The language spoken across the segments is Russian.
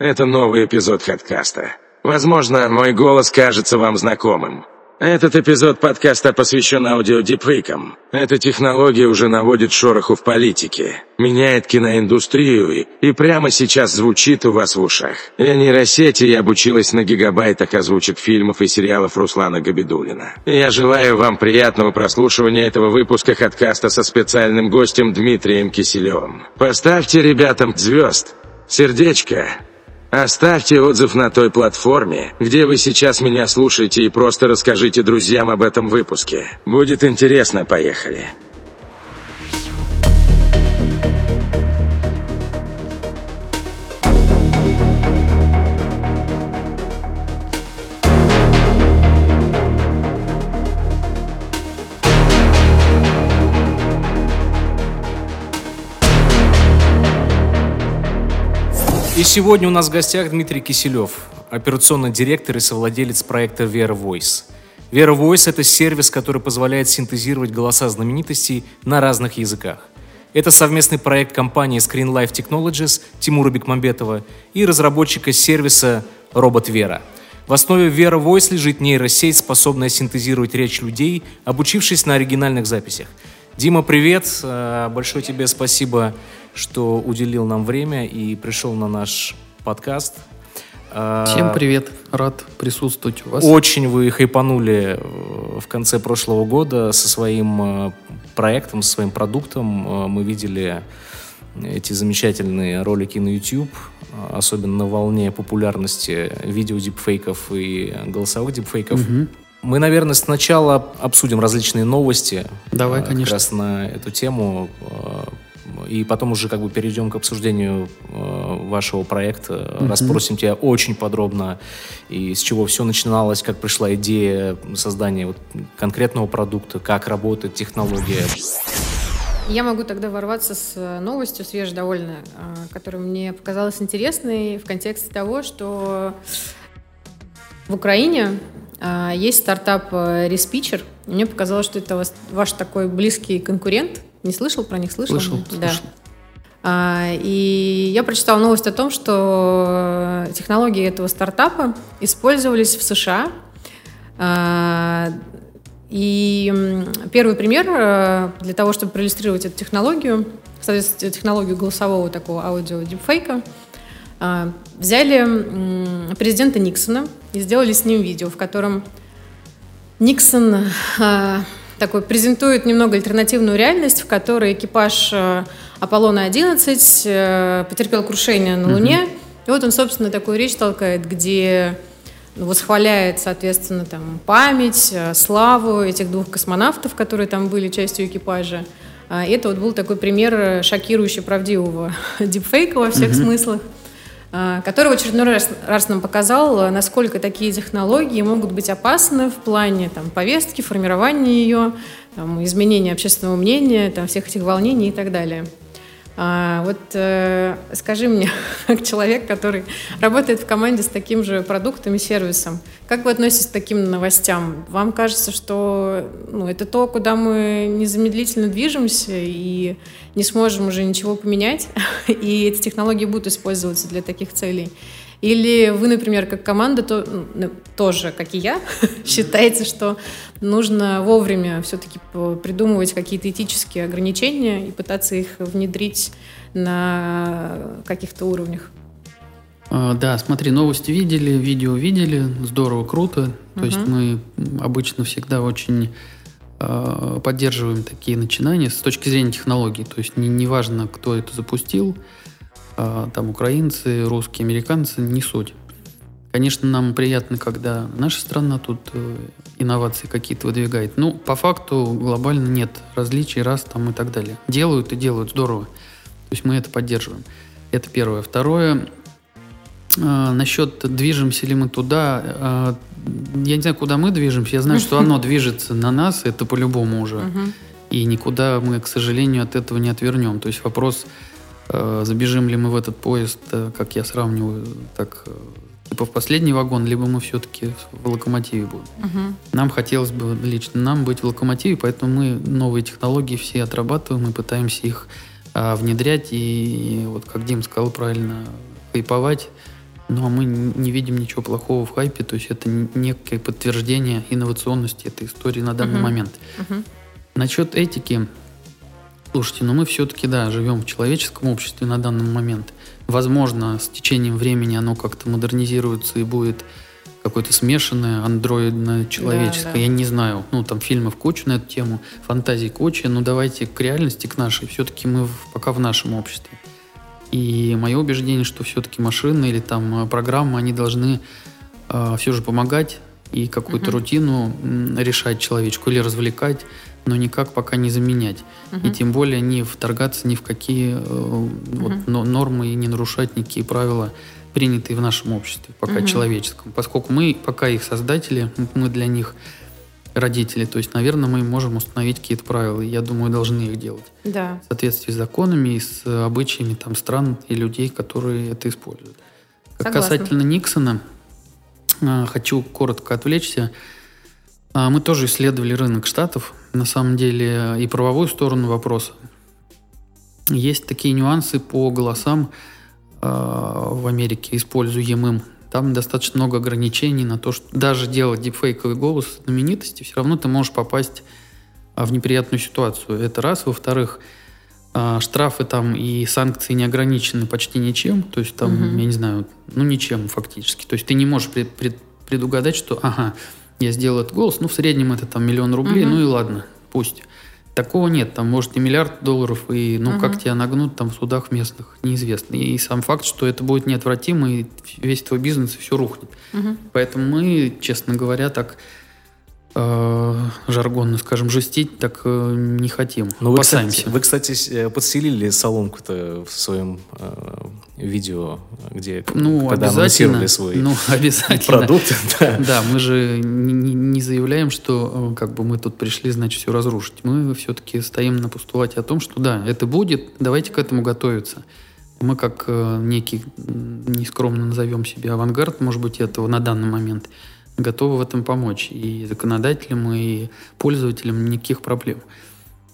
Это новый эпизод Хаткаста. Возможно, мой голос кажется вам знакомым. Этот эпизод подкаста посвящен аудиодипфейкам. Эта технология уже наводит шороху в политике, меняет киноиндустрию и, и прямо сейчас звучит у вас в ушах. Я нейросети и обучилась на гигабайтах озвучек фильмов и сериалов Руслана Габидулина. Я желаю вам приятного прослушивания этого выпуска Хаткаста со специальным гостем Дмитрием Киселевым. Поставьте ребятам звезд, сердечко, Оставьте отзыв на той платформе, где вы сейчас меня слушаете и просто расскажите друзьям об этом выпуске. Будет интересно, поехали. И сегодня у нас в гостях Дмитрий Киселев, операционный директор и совладелец проекта Vera Voice. Vera Voice – это сервис, который позволяет синтезировать голоса знаменитостей на разных языках. Это совместный проект компании Screen Life Technologies Тимура Бекмамбетова и разработчика сервиса Робот Vera. В основе Vera Voice лежит нейросеть, способная синтезировать речь людей, обучившись на оригинальных записях. Дима, привет! Э, большое тебе спасибо что уделил нам время и пришел на наш подкаст. А, Всем привет, рад присутствовать у вас. Очень вы хайпанули э, в конце прошлого года со своим э, проектом, со своим продуктом. Э, мы видели эти замечательные ролики на YouTube, особенно на волне популярности видео дипфейков и голосовых дипфейков. Угу. Мы, наверное, сначала обсудим различные новости. Давай, конечно. Как раз на эту тему и потом уже как бы перейдем к обсуждению э, вашего проекта, mm-hmm. расспросим тебя очень подробно, и с чего все начиналось, как пришла идея создания вот конкретного продукта, как работает технология. Я могу тогда ворваться с э, новостью, свежей довольно, э, которая мне показалась интересной в контексте того, что в Украине э, есть стартап Респичер. Мне показалось, что это ваш такой близкий конкурент – не слышал про них? Слышал? Слышал, да. слышал. А, и я прочитала новость о том, что технологии этого стартапа использовались в США. А, и первый пример э, для того, чтобы проиллюстрировать эту технологию, соответственно, технологию голосового такого аудио дипфейка, а, взяли президента Никсона и сделали с ним видео, в котором Никсон такой презентует немного альтернативную реальность, в которой экипаж э, Аполлона-11 э, потерпел крушение на Луне. Угу. И вот он, собственно, такую речь толкает, где ну, восхваляет, соответственно, там, память, э, славу этих двух космонавтов, которые там были частью экипажа. А, и это вот был такой пример шокирующий правдивого дипфейка во всех угу. смыслах. А, который в очередной раз, раз нам показал, насколько такие технологии могут быть опасны в плане там, повестки, формирования ее, там, изменения общественного мнения, там, всех этих волнений и так далее. А, вот э, скажи мне, как человек, который работает в команде с таким же продуктом и сервисом, как вы относитесь к таким новостям? Вам кажется, что ну, это то, куда мы незамедлительно движемся и не сможем уже ничего поменять, и эти технологии будут использоваться для таких целей? Или вы, например, как команда, то, ну, тоже, как и я, считаете, что нужно вовремя все-таки придумывать какие-то этические ограничения и пытаться их внедрить на каких-то уровнях? А, да, смотри, новости видели, видео видели, здорово, круто. То uh есть мы обычно всегда очень э, поддерживаем такие начинания с точки зрения технологий. То есть не, не важно, кто это запустил, там украинцы, русские, американцы, не суть. Конечно, нам приятно, когда наша страна тут э, инновации какие-то выдвигает. Ну, по факту глобально нет различий, раз там и так далее. Делают и делают здорово. То есть мы это поддерживаем. Это первое. Второе, э, насчет движемся ли мы туда, э, я не знаю, куда мы движемся, я знаю, что оно движется на нас, это по-любому уже. И никуда мы, к сожалению, от этого не отвернем. То есть вопрос забежим ли мы в этот поезд, э, как я сравниваю, так э, типа в последний вагон, либо мы все-таки в локомотиве будем. Угу. Нам хотелось бы лично нам быть в локомотиве, поэтому мы новые технологии все отрабатываем и пытаемся их а, внедрять и, и вот как Дим сказал правильно, хайповать но мы не видим ничего плохого в хайпе, то есть это некое подтверждение инновационности этой истории на данный uh-huh. момент. Uh-huh. Насчет этики, слушайте, ну мы все-таки, да, живем в человеческом обществе на данный момент. Возможно, с течением времени оно как-то модернизируется и будет какое-то смешанное андроидно-человеческое. Да, да. Я не знаю. Ну, там фильмов куча на эту тему, фантазий куча. Но давайте к реальности, к нашей. Все-таки мы в, пока в нашем обществе. И мое убеждение, что все-таки машины или там э, программы, они должны э, все же помогать и какую-то uh-huh. рутину решать человечку или развлекать, но никак пока не заменять. Uh-huh. И тем более не вторгаться ни в какие э, uh-huh. вот, но, нормы и не нарушать никакие правила, принятые в нашем обществе, пока uh-huh. человеческом. Поскольку мы пока их создатели, мы для них родители. То есть, наверное, мы можем установить какие-то правила, и я думаю, должны их делать. Да. В соответствии с законами и с обычаями там, стран и людей, которые это используют. Как Согласна. касательно Никсона, а, хочу коротко отвлечься. А, мы тоже исследовали рынок штатов, на самом деле, и правовую сторону вопроса. Есть такие нюансы по голосам а, в Америке, используемым там достаточно много ограничений на то, что даже делать дипфейковый голос знаменитости, все равно ты можешь попасть а, в неприятную ситуацию. Это раз. Во-вторых, а, штрафы там и санкции не ограничены почти ничем. То есть там, угу. я не знаю, ну ничем фактически. То есть ты не можешь пред, пред, предугадать, что, ага, я сделал этот голос, ну в среднем это там миллион рублей, угу. ну и ладно, пусть. Такого нет, там может и миллиард долларов, и ну угу. как тебя нагнут там в судах местных, неизвестно. И сам факт, что это будет неотвратимо, и весь твой бизнес, и все рухнет. Угу. Поэтому мы, честно говоря, так э, жаргонно, скажем, жестить так э, не хотим. Но вы, кстати, вы, кстати, э, подселили соломку-то в своем э, видео, где ну, когда анонсировали свой ну, обязательно. продукт. Да. да, мы же не, не заявляем, что э, как бы мы тут пришли, значит, все разрушить. Мы все-таки стоим на постулате о том, что да, это будет, давайте к этому готовиться. Мы как э, некий, нескромно назовем себя авангард, может быть, этого на данный момент – готовы в этом помочь. И законодателям, и пользователям никаких проблем.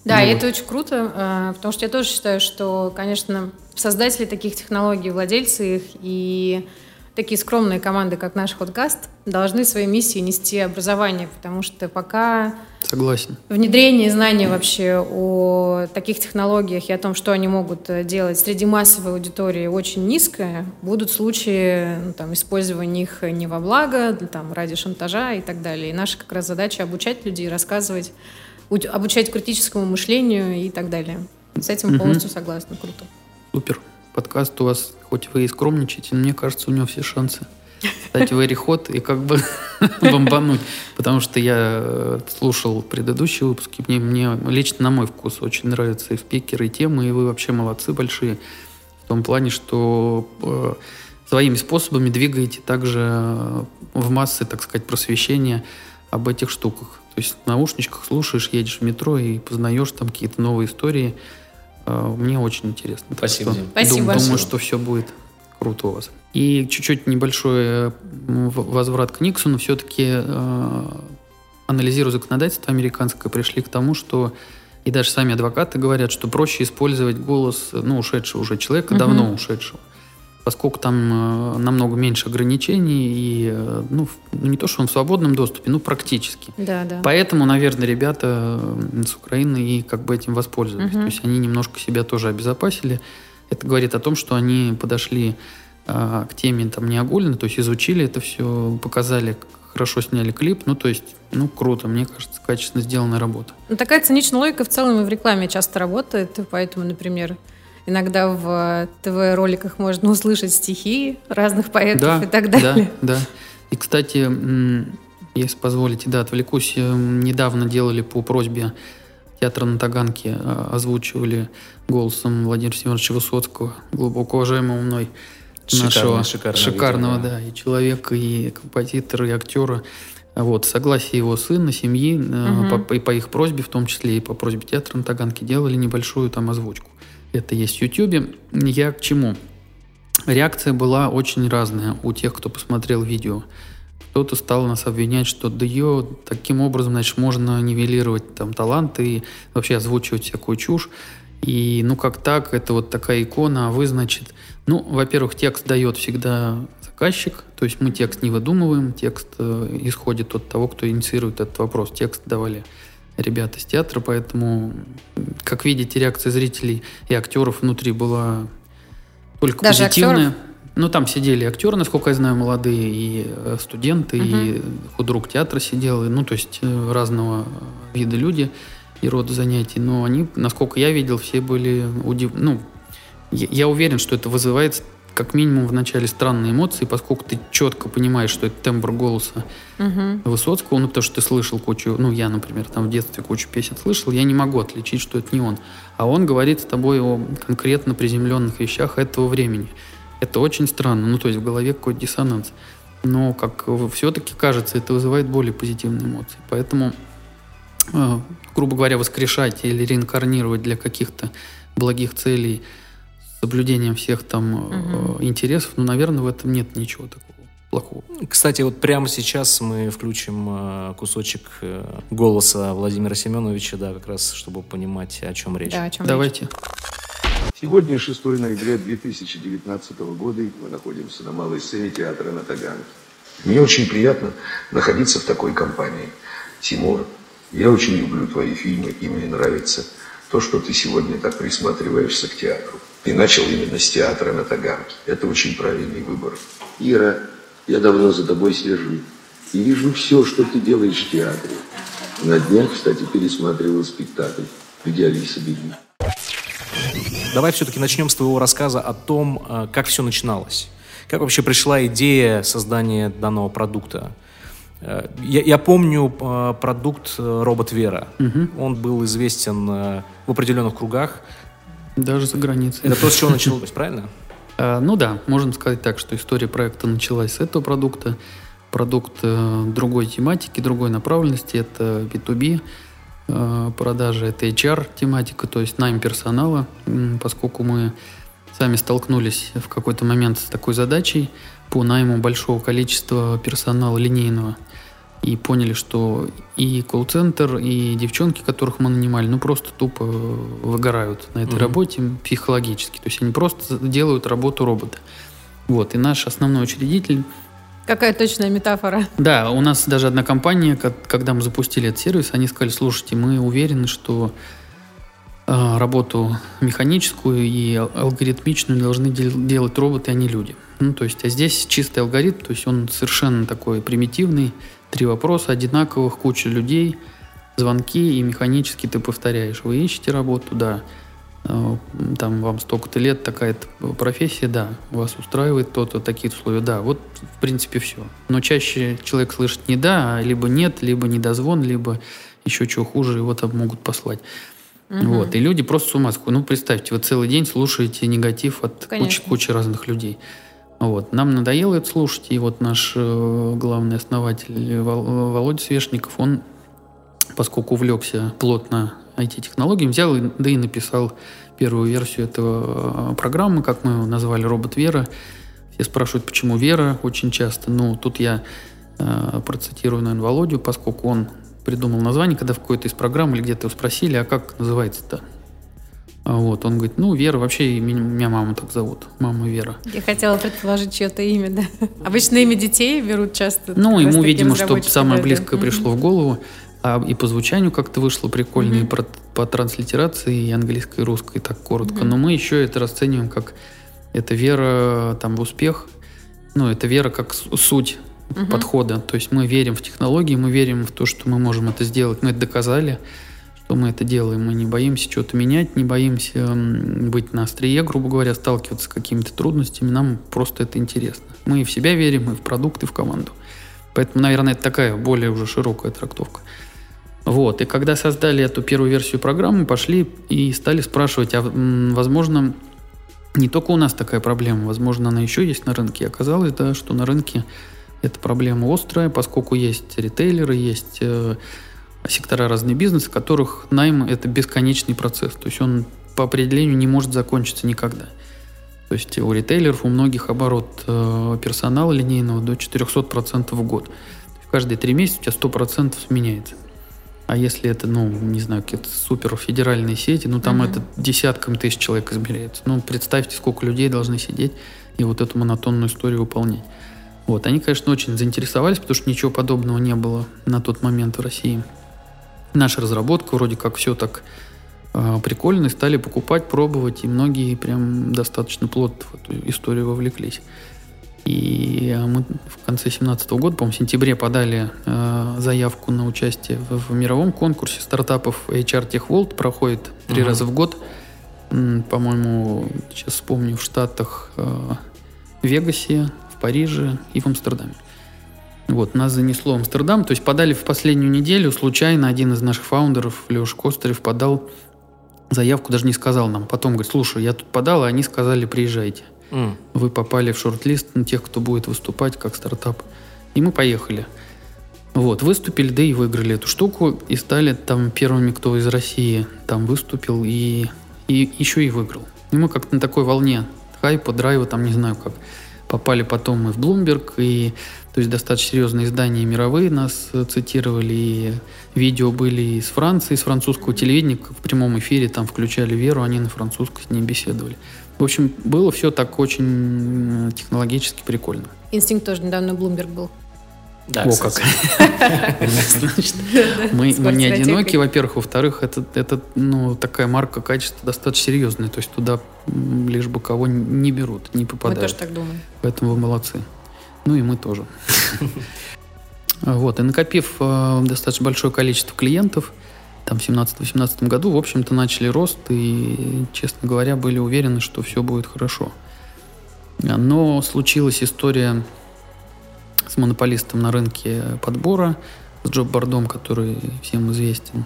Да, ну, и это очень круто, э, потому что я тоже считаю, что, конечно, создатели таких технологий, владельцы их и такие скромные команды, как наш подкаст, должны своей миссии нести образование, потому что пока Согласен. внедрение знаний вообще о таких технологиях и о том, что они могут э, делать среди массовой аудитории очень низкое, будут случаи ну, там, использования их не во благо, там, ради шантажа и так далее. И наша как раз задача обучать людей, рассказывать, обучать критическому мышлению и так далее. С этим угу. полностью согласна. Круто. Супер подкаст у вас, хоть вы и скромничаете, но мне кажется, у него все шансы стать в эриход и как бы бомбануть. Потому что я э, слушал предыдущие выпуски, мне, мне лично на мой вкус очень нравятся и спикеры, и темы, и вы вообще молодцы большие. В том плане, что э, своими способами двигаете также э, в массы, так сказать, просвещения об этих штуках. То есть в наушничках слушаешь, едешь в метро и познаешь там какие-то новые истории, мне очень интересно. Спасибо, Дим. Спасибо. Дум, думаю, что все будет круто у вас. И чуть-чуть небольшой э, возврат к Никсону. Все-таки, э, анализируя законодательство американское, пришли к тому, что и даже сами адвокаты говорят, что проще использовать голос ну, ушедшего уже человека, угу. давно ушедшего поскольку там э, намного меньше ограничений и э, ну, ну, не то, что он в свободном доступе, ну практически. Да, да. Поэтому, наверное, ребята с Украины и как бы этим воспользовались. Угу. То есть они немножко себя тоже обезопасили. Это говорит о том, что они подошли э, к теме там неогульно, то есть изучили это все, показали, хорошо сняли клип, ну то есть, ну круто, мне кажется, качественно сделанная работа. Ну, такая циничная логика в целом и в рекламе часто работает, поэтому, например, Иногда в ТВ-роликах можно услышать стихи разных поэтов да, и так далее. Да, да. И, кстати, если позволите, да, отвлекусь, э, недавно делали по просьбе театра на Таганке, э, озвучивали голосом Владимира Семеновича Высоцкого, глубоко уважаемого мной, Шикарно, нашего шикарно шикарного, видео, да. да, и человека, и композитора, и актера. Вот, согласие его сына, семьи, угу. по, и по их просьбе, в том числе и по просьбе театра на Таганке, делали небольшую там озвучку это есть в YouTube. Я к чему? Реакция была очень разная у тех, кто посмотрел видео. Кто-то стал нас обвинять, что да ее таким образом, значит, можно нивелировать там таланты и вообще озвучивать всякую чушь. И, ну, как так, это вот такая икона, а вы, значит... Ну, во-первых, текст дает всегда заказчик, то есть мы текст не выдумываем, текст э, исходит от того, кто инициирует этот вопрос. Текст давали ребята из театра, поэтому, как видите, реакция зрителей и актеров внутри была только Даже позитивная. актеров? Ну, там сидели актеры, насколько я знаю, молодые, и э, студенты, и худрук театра сидел, и, ну, то есть э, разного вида люди и рода занятий. Но они, насколько я видел, все были удив... Ну, я, я уверен, что это вызывает как минимум в начале странные эмоции, поскольку ты четко понимаешь, что это тембр голоса Мгм. Высоцкого, ну, потому что ты слышал кучу, ну, я, например, там в детстве кучу песен слышал, я не могу отличить, что это не он. А он говорит с тобой о конкретно приземленных вещах этого времени. Это очень странно, ну, то есть в голове какой-то диссонанс. Но, как все-таки кажется, это вызывает более позитивные эмоции. Поэтому, э, грубо говоря, воскрешать или реинкарнировать для каких-то благих целей соблюдением всех там э, интересов, ну, наверное, в этом нет ничего такого плохого. Кстати, вот прямо сейчас мы включим э, кусочек э, голоса Владимира Семеновича, да, как раз, чтобы понимать, о чем речь. Да, о чем речь? Давайте. Сегодня 6 ноября 2019 года, и мы находимся на малой сцене театра на Таганке. Мне очень приятно находиться в такой компании. Тимур, я очень люблю твои фильмы, и мне нравится то, что ты сегодня так присматриваешься к театру. Ты начал именно с театра на Таганке. Это очень правильный выбор. Ира, я давно за тобой слежу. И вижу все, что ты делаешь в театре. На днях, кстати, пересматривал спектакль «Где Алиса беги». Давай все-таки начнем с твоего рассказа о том, э, как все начиналось. Как вообще пришла идея создания данного продукта? Э, Я, я помню э, продукт робот Вера. Он был известен в определенных кругах. Даже за границей. Это то, с чего началось, правильно? А, Ну да, можно сказать так, что история проекта началась с этого продукта. Продукт э, другой тематики, другой направленности. Это B2B э, продажи, это HR тематика, то есть найм персонала, поскольку мы сами столкнулись в какой-то момент с такой задачей по найму большого количества персонала линейного и поняли, что и колл-центр, и девчонки, которых мы нанимали, ну просто тупо выгорают на этой Мгм. работе психологически. То есть они просто делают работу робота. Вот, и наш основной учредитель Какая точная метафора. да, у нас даже одна компания, ко- когда мы запустили этот сервис, они сказали, слушайте, мы уверены, что а, работу механическую и ал- алгоритмичную должны дел- делать роботы, а не люди. Ну, то есть, а здесь чистый алгоритм, то есть он совершенно такой примитивный, три вопроса одинаковых, куча людей, звонки, и механически ты повторяешь. Вы ищете работу, да. А, Там вам столько-то лет, такая-то профессия, да. Вас устраивает то-то, такие условия, да. Вот, в принципе, все. Но чаще человек слышит не да, а либо нет, либо недозвон, либо еще чего хуже, его там могут послать. Вот. И люди просто с ума сходят. Ну, представьте, вы целый день слушаете негатив от кучи, Конечно. кучи разных людей. Вот. Нам надоело это слушать, и вот наш э, главный основатель Вол- Володя Свешников, он, поскольку увлекся плотно IT-технологиями, взял да и написал первую версию этого э, программы, как мы его назвали, робот Вера. Все спрашивают, почему Вера очень часто. Ну, тут я э, процитирую, наверное, Володю, поскольку он придумал название, когда в какой-то из программ или где-то его спросили, а как называется-то? А Вот, он говорит, ну, Вера, вообще меня, маму так зовут, мама Вера. Я хотела предположить чье-то имя, да. Обычно имя детей берут часто. Ну, ему, видимо, чтобы самое близкое пришло в голову, а и по звучанию как-то вышло прикольно, и про- по транслитерации и английской, и русской так коротко. Но мы еще это расцениваем как это вера там в успех, ну, это вера как суть подхода. То есть мы верим в технологии, мы верим в то, что мы можем это сделать. Мы это доказали, что мы это делаем. Мы не боимся что-то менять, не боимся быть на острие, грубо говоря, сталкиваться с какими-то трудностями. Нам просто это интересно. Мы в себя верим, и в продукт, и в команду. Поэтому, наверное, это такая более уже широкая трактовка. Вот. И когда создали эту первую версию программы, пошли и стали спрашивать, а возможно, не только у нас такая проблема, возможно, она еще есть на рынке. И оказалось, да, что на рынке эта проблема острая, поскольку есть ритейлеры, есть э, сектора разные в которых найм – это бесконечный процесс. То есть он по определению не может закончиться никогда. То есть у ритейлеров, у многих оборот э, персонала линейного до 400% в год. Каждые три месяца у тебя 100% меняется. А если это, ну, не знаю, какие-то супер федеральные сети, ну, там Мгм. это десятками тысяч человек измеряется. Ну, представьте, сколько людей должны сидеть и вот эту монотонную историю выполнять. Вот, они, конечно, очень заинтересовались, потому что ничего подобного не было на тот момент в России. Наша разработка вроде как все так э, прикольно, и стали покупать, пробовать, и многие прям достаточно плотно в эту историю вовлеклись. И э, мы в конце 2017 года, по-моему, в сентябре подали э, заявку на участие в, в мировом конкурсе стартапов HR Tech World. Проходит три Мгм. раза в год. По-моему, сейчас вспомню, в Штатах, э, в Вегасе, в Париже и в Амстердаме. Вот, нас занесло в Амстердам. То есть подали в последнюю неделю. Случайно один из наших фаундеров, Леша Костарев, подал заявку, даже не сказал нам. Потом говорит, слушай, я тут подал, а они сказали, приезжайте М. вы попали в шорт-лист на тех, кто будет выступать как стартап. И мы поехали. Вот, выступили, да и выиграли эту штуку, и стали там первыми, кто из России там выступил, и, и еще и выиграл. И мы как-то на такой волне хайпа, драйва, там не знаю как, попали потом мы в Bloomberg, и то есть достаточно серьезные издания мировые нас э, цитировали, и видео были из Франции, из французского телевидения, в прямом эфире там включали Веру, они на французском с ней беседовали. В общем, было все так очень технологически прикольно. Инстинкт тоже недавно Bloomberg был. Да, О, как. Значит, мы, мы не одиноки, во-первых. Во-вторых, это, это ну, такая марка качества достаточно серьезная. То есть туда лишь бы кого не берут, не Мы попадают. тоже так думаем. Поэтому вы молодцы. Ну и мы тоже. Вот, и накопив э, достаточно большое количество клиентов, там в 17-18 году, в общем-то, начали рост и, честно говоря, были уверены, что все будет хорошо. Но случилась история с монополистом на рынке подбора, с джоб-бордом, который всем известен.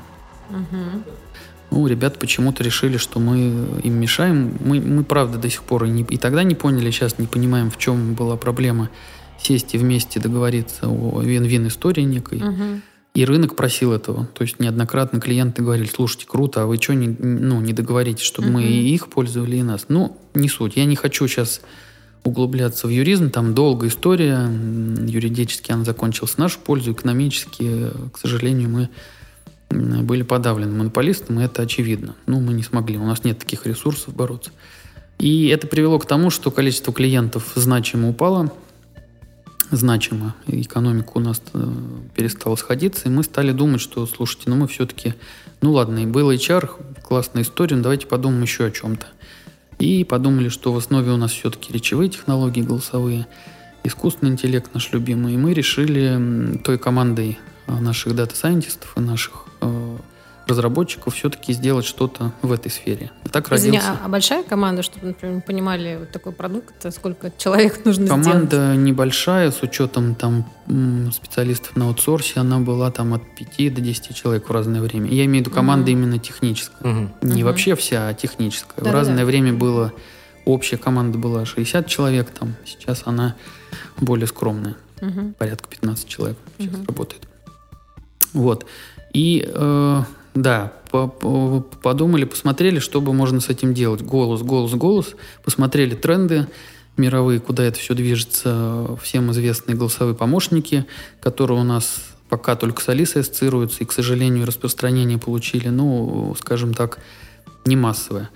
Мгм. Ну, ребята почему-то решили, что мы им мешаем. Мы, мы правда, до сих пор и, не- и тогда не поняли, сейчас не понимаем, в чем была проблема сесть и вместе договориться о вин-вин истории некой. Мгм. И рынок просил этого. То есть неоднократно клиенты говорили, слушайте, круто, а вы что не, ну, не договоритесь, чтобы мы Мгм. и их пользовали, и нас? Ну, не суть. Я не хочу сейчас углубляться в юризм, там долгая история, юридически она закончилась в нашу пользу, экономически, к сожалению, мы были подавлены монополистом, и это очевидно. Ну, мы не смогли, у нас нет таких ресурсов бороться. И это привело к тому, что количество клиентов значимо упало, значимо. Экономика у нас э, перестала сходиться, и мы стали думать, что, слушайте, ну мы все-таки, ну ладно, и был HR, классная история, но давайте подумаем еще о чем-то. И подумали, что в основе у нас все-таки речевые технологии голосовые, искусственный интеллект наш любимый. И мы решили той командой э, наших дата-сайентистов и наших э, разработчиков все-таки сделать что-то в этой сфере. И Так Извини, родился. а, а большая команда, чтобы, например, мы понимали вот такой продукт, это сколько человек нужно сделать? Команда небольшая, с учетом там специалистов на аутсорсе, она была там от 5 до 10 человек в разное время. Я имею в виду команда Мгм. именно техническая. Мгм. Не Мгм. вообще вся, а техническая. в Да-да-да. разное время было общая команда была 60 человек, там сейчас она более скромная, Мгм. порядка 15 человек сейчас Мгм. работает. Вот. И э, да, по- по- подумали, посмотрели, что бы можно с этим делать. Голос, голос, голос. Посмотрели тренды мировые, куда это все движется. Всем известные голосовые помощники, которые у нас пока только с Алисой ассоциируются, и, к сожалению, распространение получили, ну, скажем так, не массовое.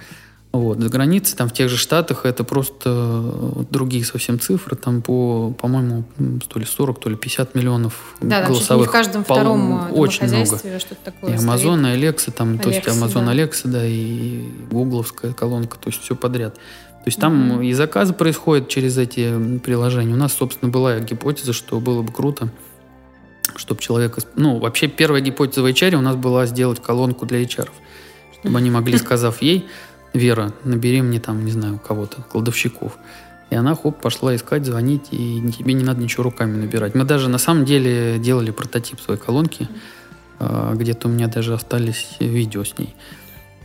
Вот. За границей, там в тех же Штатах, это просто э, другие совсем цифры. Там по, по-моему, то ли 40, то ли 50 миллионов Да, голосовых. в каждом пол- втором э, Очень много. такое И. Amazon, и Alexa, там, то есть Alexa, Amazon да. Alexa, да, и гугловская колонка, то есть все подряд. То есть там Мгм. и заказы происходят через эти приложения. У нас, собственно, была гипотеза, что было бы круто, чтобы человек... Ну, вообще первая гипотеза в HR у нас была сделать колонку для HR, чтобы они могли, сказав ей, Вера, набери мне там, не знаю, кого-то, кладовщиков. И она, хоп, пошла искать, звонить, и тебе не надо ничего руками набирать. Мы даже на самом деле делали прототип своей колонки. А, Где-то у меня даже остались видео с ней.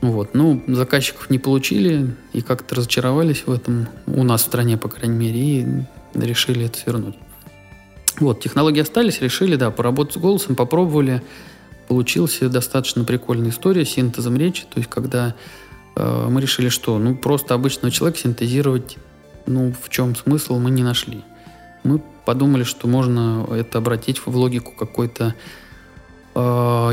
Вот. Ну, заказчиков не получили и как-то разочаровались в этом, у нас в стране, по крайней мере, и решили это свернуть. Вот, технологии остались, решили, да, поработать с голосом, попробовали. Получилась достаточно прикольная история с синтезом речи. То есть, когда мы решили, что ну просто обычного человека синтезировать, ну в чем смысл, мы не нашли. Мы подумали, что можно это обратить в логику какой-то э,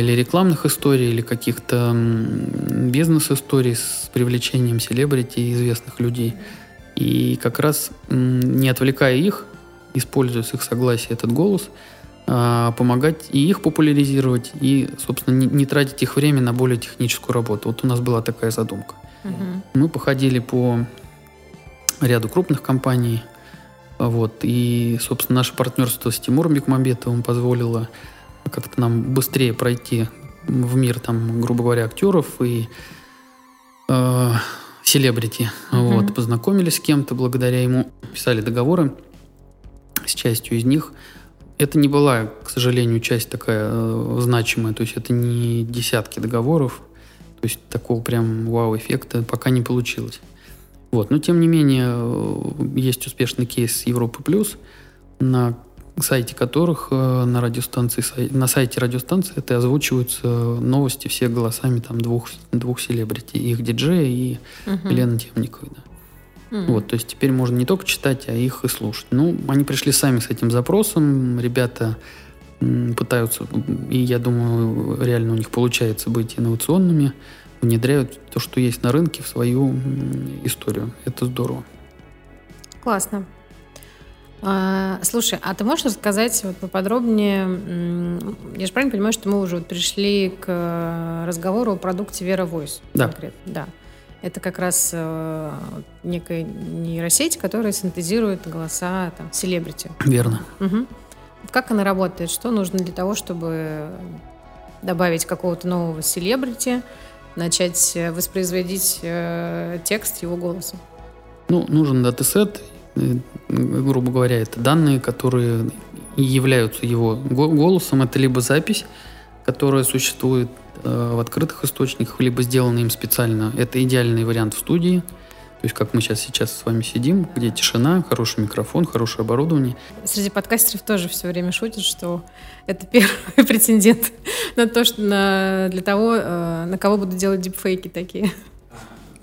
или рекламных историй, или каких-то бизнес-историй с привлечением селебрити и известных людей. И как раз не отвлекая их, используя с их согласия этот голос, помогать и их популяризировать, и, собственно, не, не тратить их время на более техническую работу. Вот у нас была такая задумка. Угу. Мы походили по ряду крупных компаний, вот, и, собственно, наше партнерство с Тимуром Бекмамбетовым позволило как-то нам быстрее пройти в мир, там, грубо говоря, актеров и э, селебрити. Uh-huh. Вот, познакомились с кем-то благодаря ему, писали договоры с частью из них. Это не была, к сожалению, часть такая э, значимая, то есть это не десятки договоров, то есть такого прям вау-эффекта пока не получилось. Вот. Но тем не менее, э, есть успешный кейс Европы Плюс, на сайте которых э, на радиостанции, на сайте радиостанции это озвучиваются новости все голосами там двух, двух селебрити, их диджея и угу. Елены Темниковой. Да. Угу. Вот, то есть теперь можно не только читать, а их и слушать. Ну, они пришли сами с этим запросом, ребята пытаются, и я думаю, реально у них получается быть инновационными, внедряют то, что есть на рынке, в свою историю. Это здорово. Классно. А, слушай, а ты можешь рассказать вот поподробнее? Я же правильно понимаю, что мы уже вот пришли к разговору о продукте Vera Voice. Да. Конкретно. Да. Это как раз э, некая нейросеть, которая синтезирует голоса там, селебрити. Верно. Угу. Как она работает? Что нужно для того, чтобы добавить какого-то нового селебрити, начать э, воспроизводить э, текст его голосом? Ну, нужен датасет, Э, грубо говоря, это данные, которые являются его голосом. Это либо запись, которая существует э, в открытых источниках, либо сделана им специально. Это идеальный вариант в студии. То есть, как мы сейчас, сейчас с вами сидим, где тишина, хороший микрофон, хорошее оборудование. Среди подкастеров тоже все время шутят, что это первый претендент на то, что на, для того, э, на кого будут делать дипфейки такие.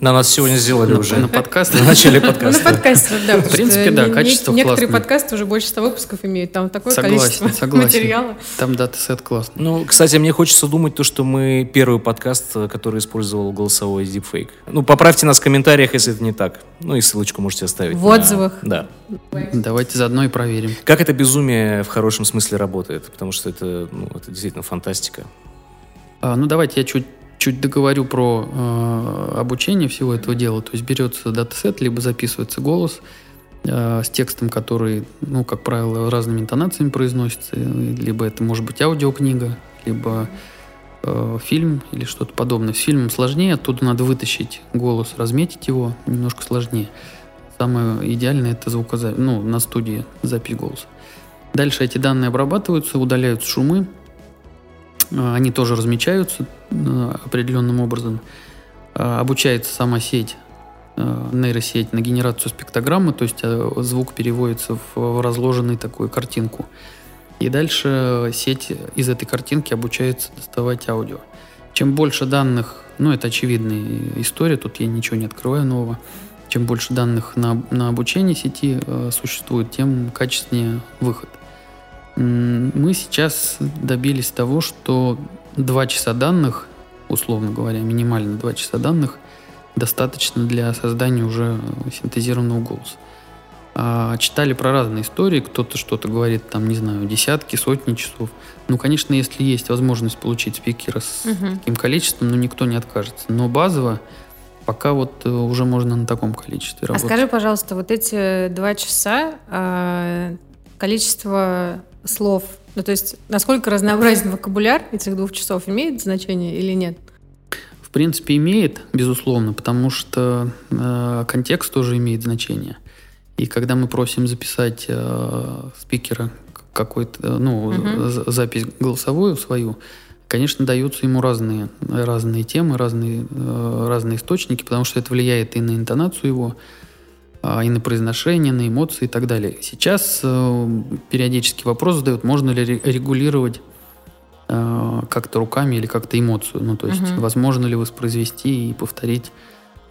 На нас сегодня сделали на, уже. На подкаст. На начале подкаста. На подкасте, да. В принципе, да, качество Некоторые подкасты уже больше 100 выпусков имеют. Там такое количество материала. Там датасет классный. Ну, кстати, мне хочется думать то, что мы первый подкаст, который использовал голосовой deepfake. Ну, поправьте нас в комментариях, если это не так. Ну, и ссылочку можете оставить. В отзывах. Да. Давайте заодно и проверим. Как это безумие в хорошем смысле работает? Потому что это, ну, это действительно фантастика. А, ну, давайте я чуть чуть договорю про э, обучение всего этого дела. То есть берется датасет, либо записывается голос э, с текстом, который, ну, как правило, разными интонациями произносится. Либо это может быть аудиокнига, либо э, фильм или что-то подобное. С фильмом сложнее, оттуда надо вытащить голос, разметить его, немножко сложнее. Самое идеальное это звукозапись, ну, на студии запись голоса. Дальше эти данные обрабатываются, удаляются шумы, они тоже размечаются э, определенным образом. А, обучается сама сеть, э, нейросеть на генерацию спектрограммы, то есть э, звук переводится в разложенную такую картинку. И дальше сеть из этой картинки обучается доставать аудио. Чем больше данных, ну это очевидная история, тут я ничего не открываю нового, чем больше данных на, на обучение сети э, существует, тем качественнее выход. Мы сейчас добились того, что 2 часа данных, условно говоря, минимально 2 часа данных, достаточно для создания уже синтезированного голоса. А читали про разные истории, кто-то что-то говорит, там, не знаю, десятки, сотни часов. Ну, конечно, если есть возможность получить спикера с угу. таким количеством, ну, никто не откажется. Но базово пока вот э, уже можно на таком количестве работать. А скажи, пожалуйста, вот эти два часа, а, количество слов? Ну, то есть, насколько разнообразен вокабуляр этих двух часов имеет значение или нет? В принципе, имеет, безусловно, потому что э, контекст тоже имеет значение. И когда мы просим записать э, спикера какой-то, ну, угу. запись голосовую свою, конечно, даются ему разные, разные темы, разные, э, разные источники, потому что это влияет и на интонацию его, и на произношение, на эмоции и так далее. Сейчас э, периодически вопрос задают, можно ли регулировать э, как-то руками или как-то эмоцию. Ну, то есть, uh-huh. возможно ли воспроизвести и повторить,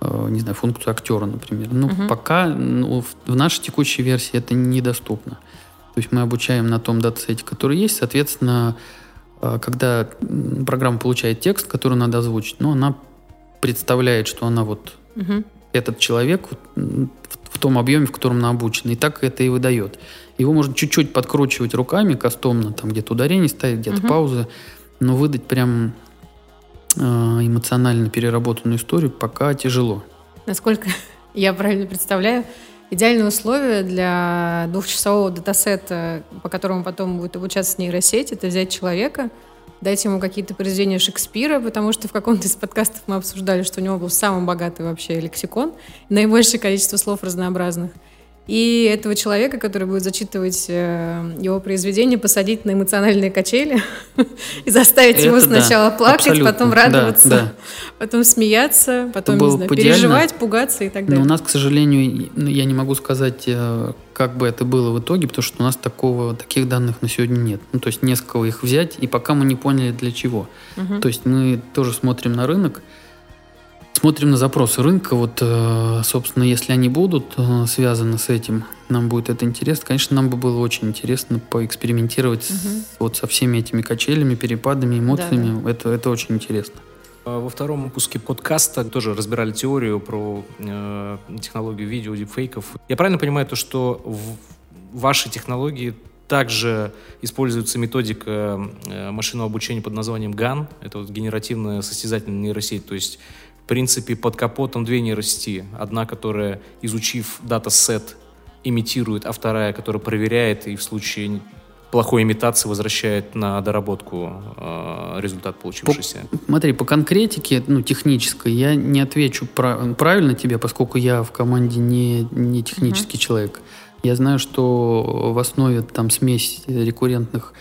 э, не знаю, функцию актера, например. Ну, uh-huh. пока ну, в, нашей текущей версии это недоступно. То есть мы обучаем на том датасете, который есть, соответственно, когда программа получает текст, который надо озвучить, но она представляет, что она вот угу. этот человек в, в том объеме, в котором она обучена, и так это и выдает. Его можно чуть-чуть подкручивать руками кастомно, там где-то ударение ставить, где-то угу. паузы, но выдать прям э, эмоционально переработанную историю пока тяжело. Насколько я правильно представляю, идеальные условия для двухчасового датасета, по которому потом будет обучаться нейросеть, это взять человека, дать ему какие-то произведения Шекспира, потому что в каком-то из подкастов мы обсуждали, что у него был самый богатый вообще лексикон, наибольшее количество слов разнообразных – и этого человека, который будет зачитывать э, его произведение, посадить на эмоциональные качели и заставить Это его сначала да, плакать, абсолютно. потом радоваться, да, да. потом смеяться, потом не знаю, переживать, пугаться и так далее. Но у нас, к сожалению, ну, я не могу сказать, э, как бы это было в итоге, потому что у нас такого, таких данных на сегодня нет. Ну, то есть несколько их взять, и пока мы не поняли для чего. Угу. То есть мы тоже смотрим на рынок, Смотрим на запросы рынка. Вот, э, собственно, если они будут э, связаны с этим, нам будет это интересно. Конечно, нам бы было очень интересно поэкспериментировать угу. с, вот со всеми этими качелями, перепадами, эмоциями. Да, да. Это, это очень интересно. А во втором выпуске подкаста тоже разбирали теорию про э, технологию видео, дипфейков. Я правильно понимаю то, что в вашей технологии также используется методика э, машинного обучения под названием GAN. Это вот генеративная состязательная нейросеть. То есть в принципе, под капотом две нейросети. Одна, которая, изучив датасет, имитирует, а вторая, которая проверяет и в случае плохой имитации возвращает на доработку э, результат получившийся. По, смотри, по конкретике, ну, технической, я не отвечу прав, правильно тебе, поскольку я в команде не, не технический uh-huh. человек. Я знаю, что в основе там смесь рекуррентных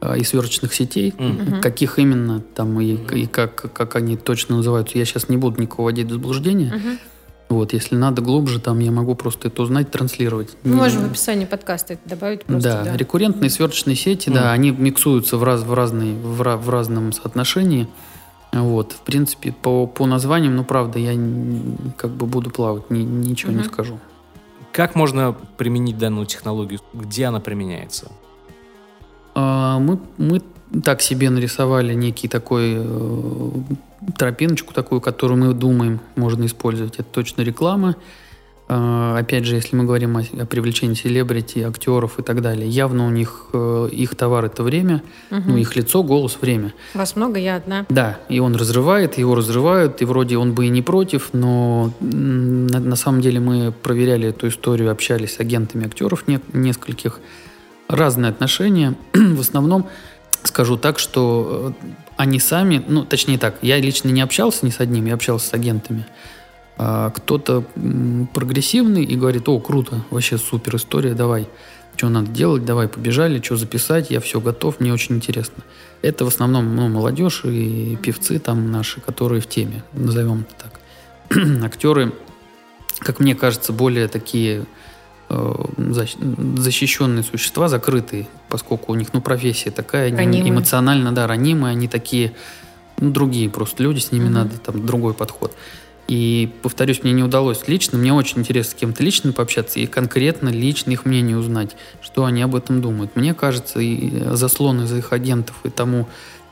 а, и сверочных сетей, mm-hmm. каких именно там и, и как, как они точно называются, я сейчас не буду никого вводить в заблуждение. Mm-hmm. Вот, если надо глубже, там я могу просто это узнать, транслировать. Мы можем в описании подкаста это добавить просто. Да, да. рекуррентные сверочные сети, mm. да, они миксуются в, раз, в, разные, в, в разном соотношении. Вот, в принципе, по, по названиям, ну, правда, я как бы буду плавать, ни, ничего mm-hmm. не скажу. Как можно применить данную технологию? Где она применяется? А, мы, мы так себе нарисовали некий такой э, тропиночку такую, которую мы думаем можно использовать. Это точно реклама. Э, опять же, если мы говорим о, о привлечении селебрити, актеров и так далее, явно у них э, их товар это время, угу. ну их лицо, голос, время. Вас много, я одна. Да, и он разрывает, его разрывают, и вроде он бы и не против, но на, на самом деле мы проверяли эту историю, общались с агентами актеров не, нескольких разные отношения. В основном скажу так, что э, они сами, ну, точнее так, я лично не общался ни с одним, я общался с агентами. А кто-то прогрессивный и говорит, о, круто, вообще супер история, давай, что надо делать, давай, побежали, что записать, я все готов, мне очень интересно. Это в основном ну, молодежь и певцы там наши, которые в теме, назовем это так. Актеры, как мне кажется, более такие защищенные существа, закрытые, поскольку у них, ну, профессия такая, ранимые. эмоционально, да, ранимые, они такие, ну, другие просто люди, с ними mm-hmm. надо там другой подход. И, повторюсь, мне не удалось лично, мне очень интересно с кем-то лично пообщаться и конкретно лично их мнение узнать, что они об этом думают. Мне кажется, и заслон из их агентов и тому,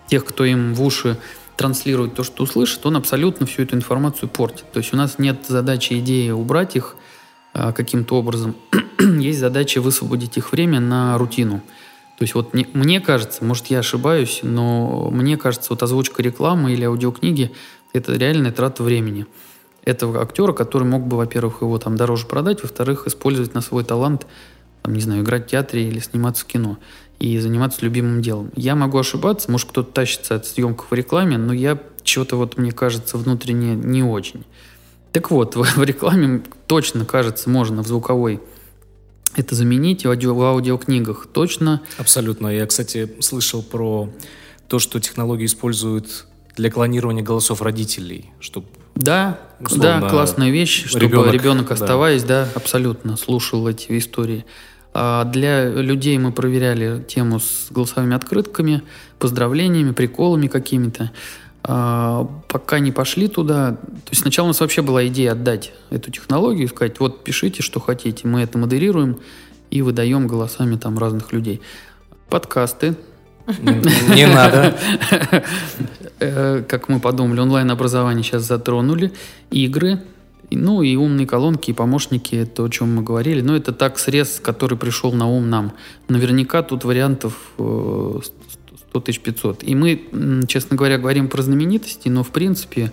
тех, кто им в уши транслирует то, что услышит, он абсолютно всю эту информацию портит. То есть у нас нет задачи, идеи убрать их, каким-то образом, есть задача высвободить их время на рутину. То есть вот не, мне кажется, может я ошибаюсь, но мне кажется, вот озвучка рекламы или аудиокниги – это реальная трата времени. Этого актера, который мог бы, во-первых, его там дороже продать, во-вторых, использовать на свой талант, там, не знаю, играть в театре или сниматься в кино и заниматься любимым делом. Я могу ошибаться, может кто-то тащится от съемков в рекламе, но я чего-то вот, мне кажется, внутренне не очень. Так вот, в, рекламе точно, кажется, можно в звуковой это заменить, в, аудио, в аудиокнигах точно. Абсолютно. Я, кстати, слышал про то, что технологии используют для клонирования голосов родителей, чтобы да, условно, да, классная вещь, чтобы ребенок, ребенок оставаясь, да. да, абсолютно слушал эти истории. А для людей мы проверяли тему с голосовыми открытками, поздравлениями, приколами какими-то. А, пока не пошли туда, то есть сначала у нас вообще была идея отдать эту технологию, сказать, вот пишите, что хотите, мы это модерируем и выдаем голосами там разных людей. Подкасты Не надо. Э, как мы подумали, онлайн-образование сейчас затронули, игры, ну и умные колонки и помощники, то, о чем мы говорили. Но это так срез, который пришел на ум нам. Наверняка тут вариантов 100 тысяч 500. И мы, честно говоря, говорим про знаменитости, но в принципе,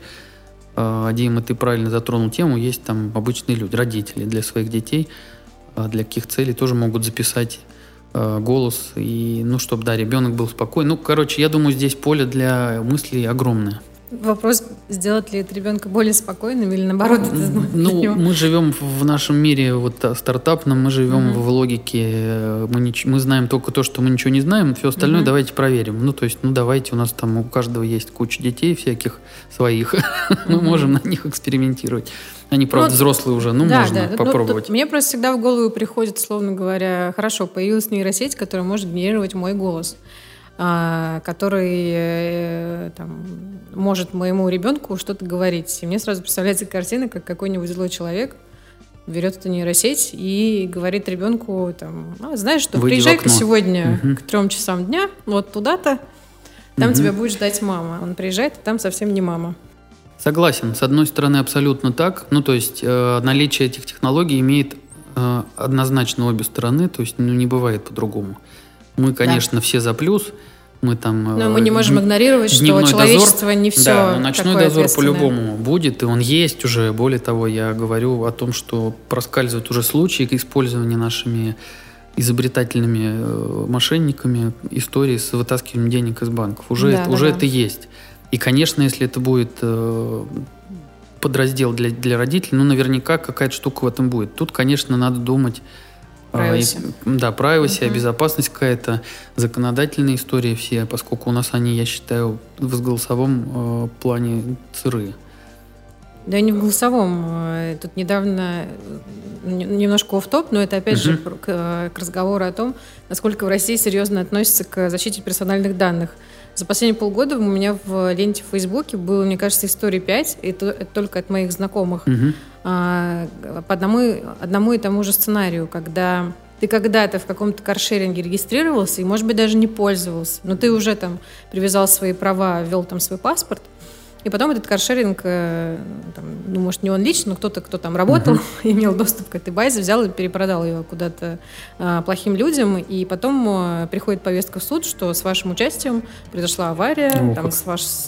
э, Дима, ты правильно затронул тему, есть там обычные люди, родители для своих детей, э, для каких целей тоже могут записать Э, голос, и, ну, чтобы, да, ребенок был спокойный. Ну, короче, я думаю, здесь поле для мыслей огромное. Вопрос, сделать ли это ребенка более спокойным или наоборот это Ну, мы живем в нашем мире вот стартапном, мы живем mm-hmm. в логике, э, мы, не, мы знаем только то, что мы ничего не знаем, все остальное mm-hmm. давайте проверим. Ну, то есть, ну, давайте, у нас там у каждого есть куча детей всяких своих, mm-hmm. мы можем на них экспериментировать. Они, правда, ну, взрослые уже, ну, да, можно да. попробовать. Ну, мне просто всегда в голову приходит, словно говоря, хорошо, появилась нейросеть, которая может генерировать мой голос. А, который э, там, может моему ребенку что-то говорить. И мне сразу представляется картина, как какой-нибудь злой человек берет эту нейросеть и говорит ребенку, там, а, знаешь что, приезжай-ка сегодня угу. к трем часам дня, вот туда-то, там угу. тебя будет ждать мама. Он приезжает, и там совсем не мама. Согласен. С одной стороны, абсолютно так. Ну, то есть э, наличие этих технологий имеет э, однозначно обе стороны, то есть ну, не бывает по-другому. Мы, конечно, да. все за плюс. Мы там... Но мы не можем э, игнорировать, что человечество дозор, не все Да, но ночной дозор по-любому будет, и он есть уже. Более того, я говорю о том, что проскальзывают уже случаи использования нашими изобретательными э, мошенниками истории с вытаскиванием денег из банков. Уже, да, это, да, уже да. это есть. И, конечно, если это будет э, подраздел для, для родителей, ну, наверняка какая-то штука в этом будет. Тут, конечно, надо думать Privacy. А, да, privacy, угу. безопасность какая-то, законодательные истории все, поскольку у нас они, я считаю, в голосовом э, плане сырые. Да не в голосовом. Э, тут недавно э, немножко оф топ но это опять угу. же к, э, к разговору о том, насколько в России серьезно относятся к защите персональных данных. За последние полгода у меня в ленте в Фейсбуке было, мне кажется, истории 5, и это, это только от моих знакомых, угу. а, по одному, одному и тому же сценарию, когда ты когда-то в каком-то каршеринге регистрировался и, может быть, даже не пользовался, но ты уже там привязал свои права, ввел там свой паспорт, и потом этот каршеринг, э, там, ну, может, не он лично, но кто-то, кто там работал, uh-huh. имел доступ к этой базе, взял и перепродал ее куда-то а, плохим людям. И потом а, приходит повестка в суд, что с вашим участием произошла авария, oh, там, с ваш, с,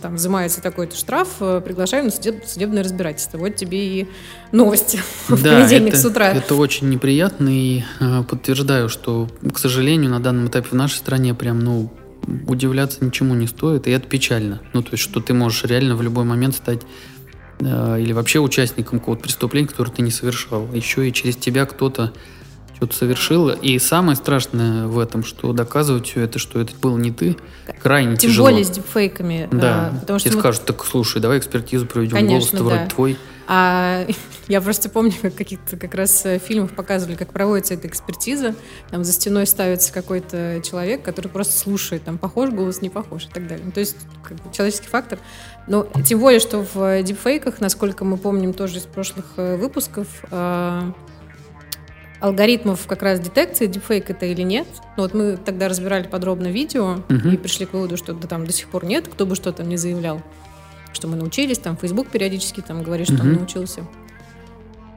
там взимается такой-то штраф, приглашаем на судеб, судебное разбирательство. Вот тебе и новости да, в понедельник это, с утра. Это очень неприятно, и подтверждаю, что, к сожалению, на данном этапе в нашей стране прям, ну, удивляться ничему не стоит, и это печально. Ну, то есть, что ты можешь реально в любой момент стать э, или вообще участником какого-то преступления, которое ты не совершал. Еще и через тебя кто-то что-то совершил. И самое страшное в этом, что доказывать все это, что это был не ты, крайне Тем тяжело. Тем более с дипфейками. Да, а, потому что тебе мы... скажут, так слушай, давай экспертизу проведем, голос-то да. вроде твой. А я просто помню, как каких-то как раз э, фильмах показывали, как проводится эта экспертиза. Там за стеной ставится какой-то человек, который просто слушает, там похож голос, не похож и так далее. Ну, то есть как бы, человеческий фактор. Но тем более, что в дипфейках, насколько мы помним тоже из прошлых э, выпусков, алгоритмов как раз детекции, дипфейк это или нет. Ну, вот мы тогда разбирали подробно видео uh-huh. и пришли к выводу, что да, там до сих пор нет, кто бы что там не заявлял что мы научились, там Facebook периодически там говорит, что угу. он научился.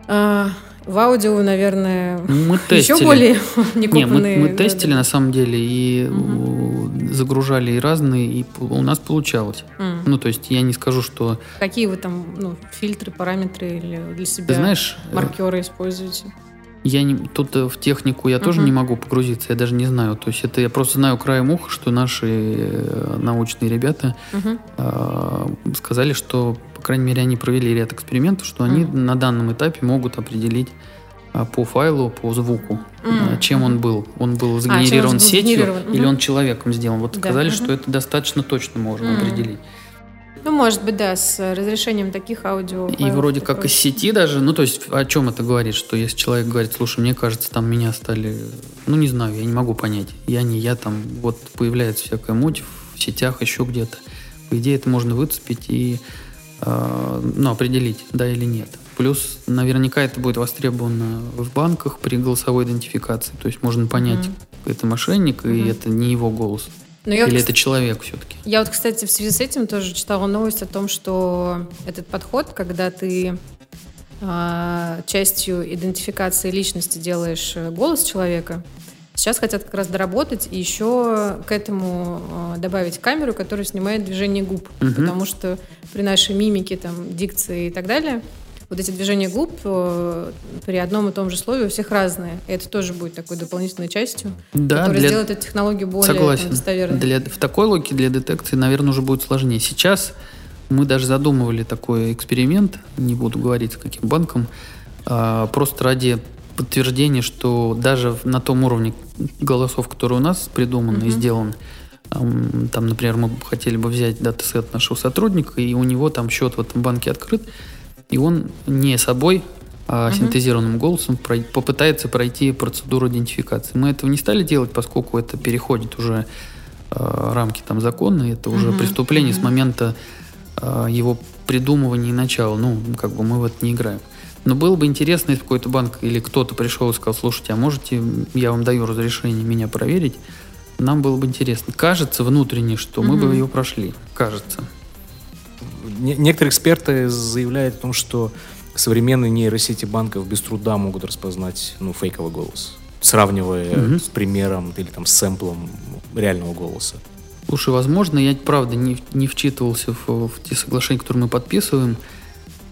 А, в аудио, наверное, мы еще более некупленные. Не, мы, мы тестили на самом деле и угу. загружали и разные, и у нас получалось. Угу. Ну, то есть я не скажу, что... Какие вы там ну, фильтры, параметры или для себя Ты знаешь, э, маркеры используете? Я не, тут э, в технику я uh-huh. тоже не могу погрузиться, я даже не знаю. То есть это я просто знаю краем уха, что наши э, научные ребята uh-huh. э, сказали, что, по крайней мере, они провели ряд экспериментов, что они uh-huh. на данном этапе могут определить э, по файлу, по звуку, mm чем он был. Он был сгенерирован а, он сетью сгенерирован. или он человеком сделан. Вот да. сказали, uh-huh. что это достаточно точно можно mm определить. Ну, может быть, да, с разрешением таких аудио. И вроде как из сети даже, ну, то есть о чем это говорит, что если человек говорит, слушай, мне кажется, там меня стали, ну, не знаю, я не могу понять, я не я, там вот появляется всякая муть в сетях, еще где-то. По идее, это можно выцепить и, э, ну, определить, да или нет. Плюс наверняка это будет востребовано в банках при голосовой идентификации. То есть можно понять, mm-hmm. это мошенник, и это не его голос. Но я, Или вот, это человек все-таки? я вот, кстати, в связи с этим тоже читала новость о том, что этот подход, когда ты а, частью идентификации личности делаешь э, голос человека, сейчас хотят как раз доработать и еще к этому а, добавить камеру, которая снимает движение губ. Мгм. Потому что при нашей мимике, там, дикции и так далее, вот эти движения губ э, при одном и том же слове у всех разные. И это тоже будет такой дополнительной частью, Да, которая для- сделает эту технологию более там, Согласен. достоверной. Для, в такой логике для детекции, наверное, уже будет сложнее. Сейчас мы даже задумывали такой эксперимент, не буду говорить с каким банком, а, просто ради подтверждения, что даже на том уровне голосов, который у нас придуман и сделан, ам, там, например, мы хотели бы взять датасет нашего сотрудника, и у него там счет в этом банке открыт, и он не собой, а синтезированным голосом попытается пройти процедуру идентификации. Мы этого не стали делать, поскольку это переходит уже э, рамки там закона, это уже преступление с момента э, его придумывания и начала. Ну, как бы мы в это не играем. Но было бы интересно, если какой-то банк или кто-то пришел и сказал, слушайте, а можете, я вам даю разрешение меня проверить, нам было бы интересно. Кажется внутренне, что мы бы ее прошли. Кажется. Не- Некоторые эксперты заявляют о том, что современные нейросети банков без труда могут распознать ну, фейковый голос, сравнивая с примером или там с сэмплом реального голоса. Слушай, возможно, я правда не, не вчитывался в, в те соглашения, которые мы подписываем.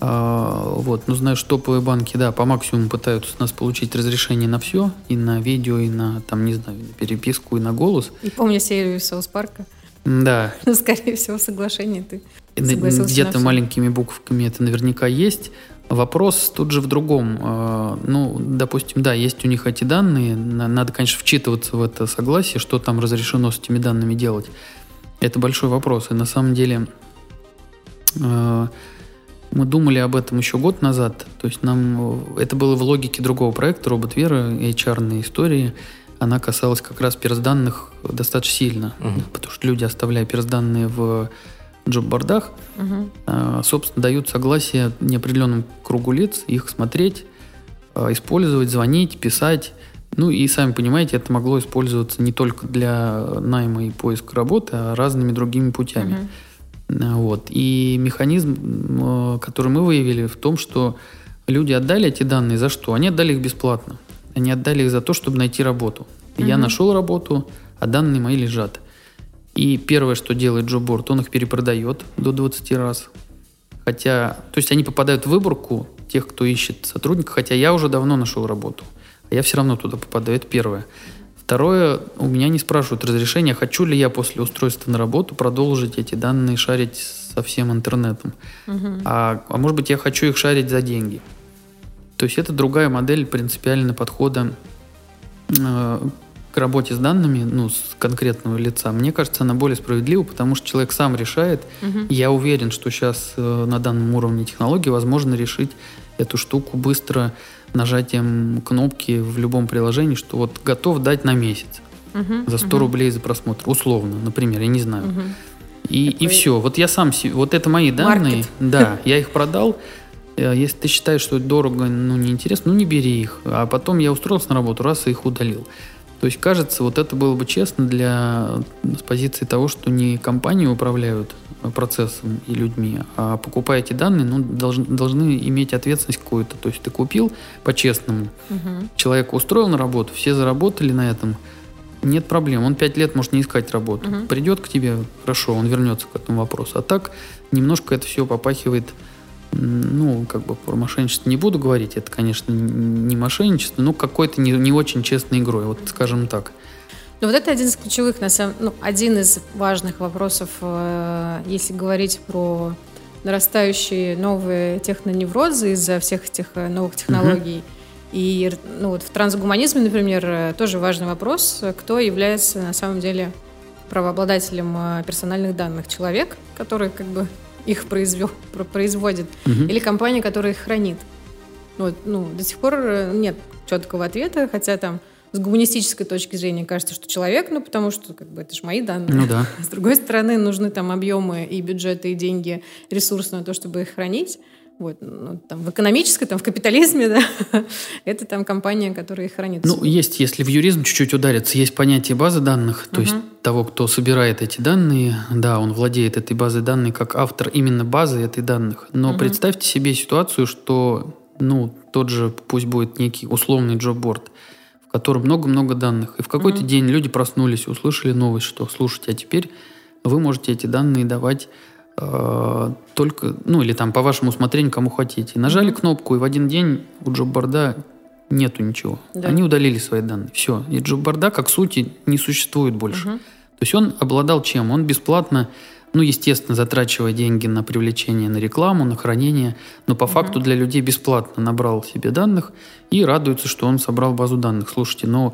А, вот, но знаю, что топовые банки, да, по максимуму пытаются у нас получить разрешение на все, и на видео, и на, там, не знаю, на переписку, и на голос. И помню серию из Соус Парка. Да, Скорее всего, в соглашении ты согласился где-то маленькими буквами это наверняка есть. Вопрос тут же в другом. А, Ну, допустим, да, есть у них эти данные. На- Надо, конечно, вчитываться в это согласие, что там разрешено с этими данными делать. Это большой вопрос. И на самом деле э, мы думали об этом еще год назад. То есть нам э, это было в логике другого проекта Робот Вера, HR истории. Она касалась как раз персданных достаточно сильно. Потому что люди, оставляя персданные в джоб-бордах, а, собственно, дают согласие неопределенному кругу лиц их смотреть, а, использовать, звонить, писать. Ну и сами понимаете, это могло использоваться не только для найма и поиска работы, а разными другими путями. А, Вот. И механизм, э, который мы выявили, в том, что люди отдали эти данные за что? Они отдали их бесплатно. Они отдали их за то, чтобы найти работу. И Я нашел работу, а данные мои лежат. И первое, что делает Джоборд, он их перепродает до 20 раз. Хотя, то есть они попадают в выборку тех, кто ищет сотрудника, хотя я уже давно нашел работу. А я все равно туда попадаю. Это первое. Второе, у меня не спрашивают разрешения, хочу ли я после устройства на работу продолжить эти данные шарить со всем интернетом. А, а может быть, я хочу их шарить за деньги. То есть это другая модель принципиально подхода э, к работе с данными, ну, с конкретного лица. Мне кажется, она более справедлива, потому что человек сам решает. Я уверен, что сейчас э, на данном уровне технологии возможно решить эту штуку быстро нажатием кнопки в любом приложении, что вот готов дать на месяц за 100 рублей за просмотр, условно, например, я не знаю. И, и Такой все. Вот я сам, вот это мои данные, маркет. да, я их продал. Э, Если ты считаешь, что это дорого, ну, неинтересно, ну, не бери их. А потом я устроился на работу, раз и их удалил. То есть, кажется, вот это было бы честно для с позиции того, что не компании управляют процессом и людьми, а покупая эти данные, ну, должны, должны иметь ответственность какую-то. То есть ты купил по-честному, человека устроил на работу, все заработали на этом, нет проблем. Он пять лет может не искать работу. Придет к тебе, хорошо, он вернется к этому вопросу. А так немножко это все попахивает, ну, как бы про мошенничество не буду говорить, это, конечно, не мошенничество, но какой-то не, не очень честной игрой, вот скажем так. Ну, вот это один из ключевых, на самом, ну, один из важных вопросов, э, если говорить про нарастающие новые техноневрозы из-за всех этих э, новых технологий. И ну, вот в трансгуманизме, например, э, тоже важный вопрос, э, кто является на самом деле правообладателем персональных данных. Человек, который как бы их произвел, про- производит, Мгм. или компания, которая их хранит. Вот, ну, до сих пор э, нет четкого ответа, хотя там с гуманистической точки зрения кажется, что человек, ну, потому что как бы это же мои данные. Ну да. С другой стороны, нужны там объемы и бюджеты, и деньги, ресурсы на то, чтобы их хранить. Вот, ну, там, в экономической, там, в капитализме, да, это там компания, которая их хранит. Ну, есть, если в юризм чуть-чуть удариться, есть понятие базы данных, то Мгм. есть того, кто собирает эти данные, да, он владеет этой базой данных как автор именно базы этой данных. Но Мгм. представьте себе ситуацию, что, ну, тот же, пусть будет некий условный джобборд, в котором много-много данных. И в какой-то Мгм. день люди проснулись, услышали новость, что, слушайте, а теперь вы можете эти данные давать э, только, ну, или там по вашему усмотрению, кому хотите. Нажали Мгм. кнопку, и в один день у джобборда нету ничего. Да. Они удалили свои данные. Все. И джобборда как сути не существует больше. Мгм. То есть он обладал чем? Он бесплатно, ну, естественно, затрачивая деньги на привлечение, на рекламу, на хранение, но по факту для людей бесплатно набрал себе данных и радуется, что он собрал базу данных. Слушайте, но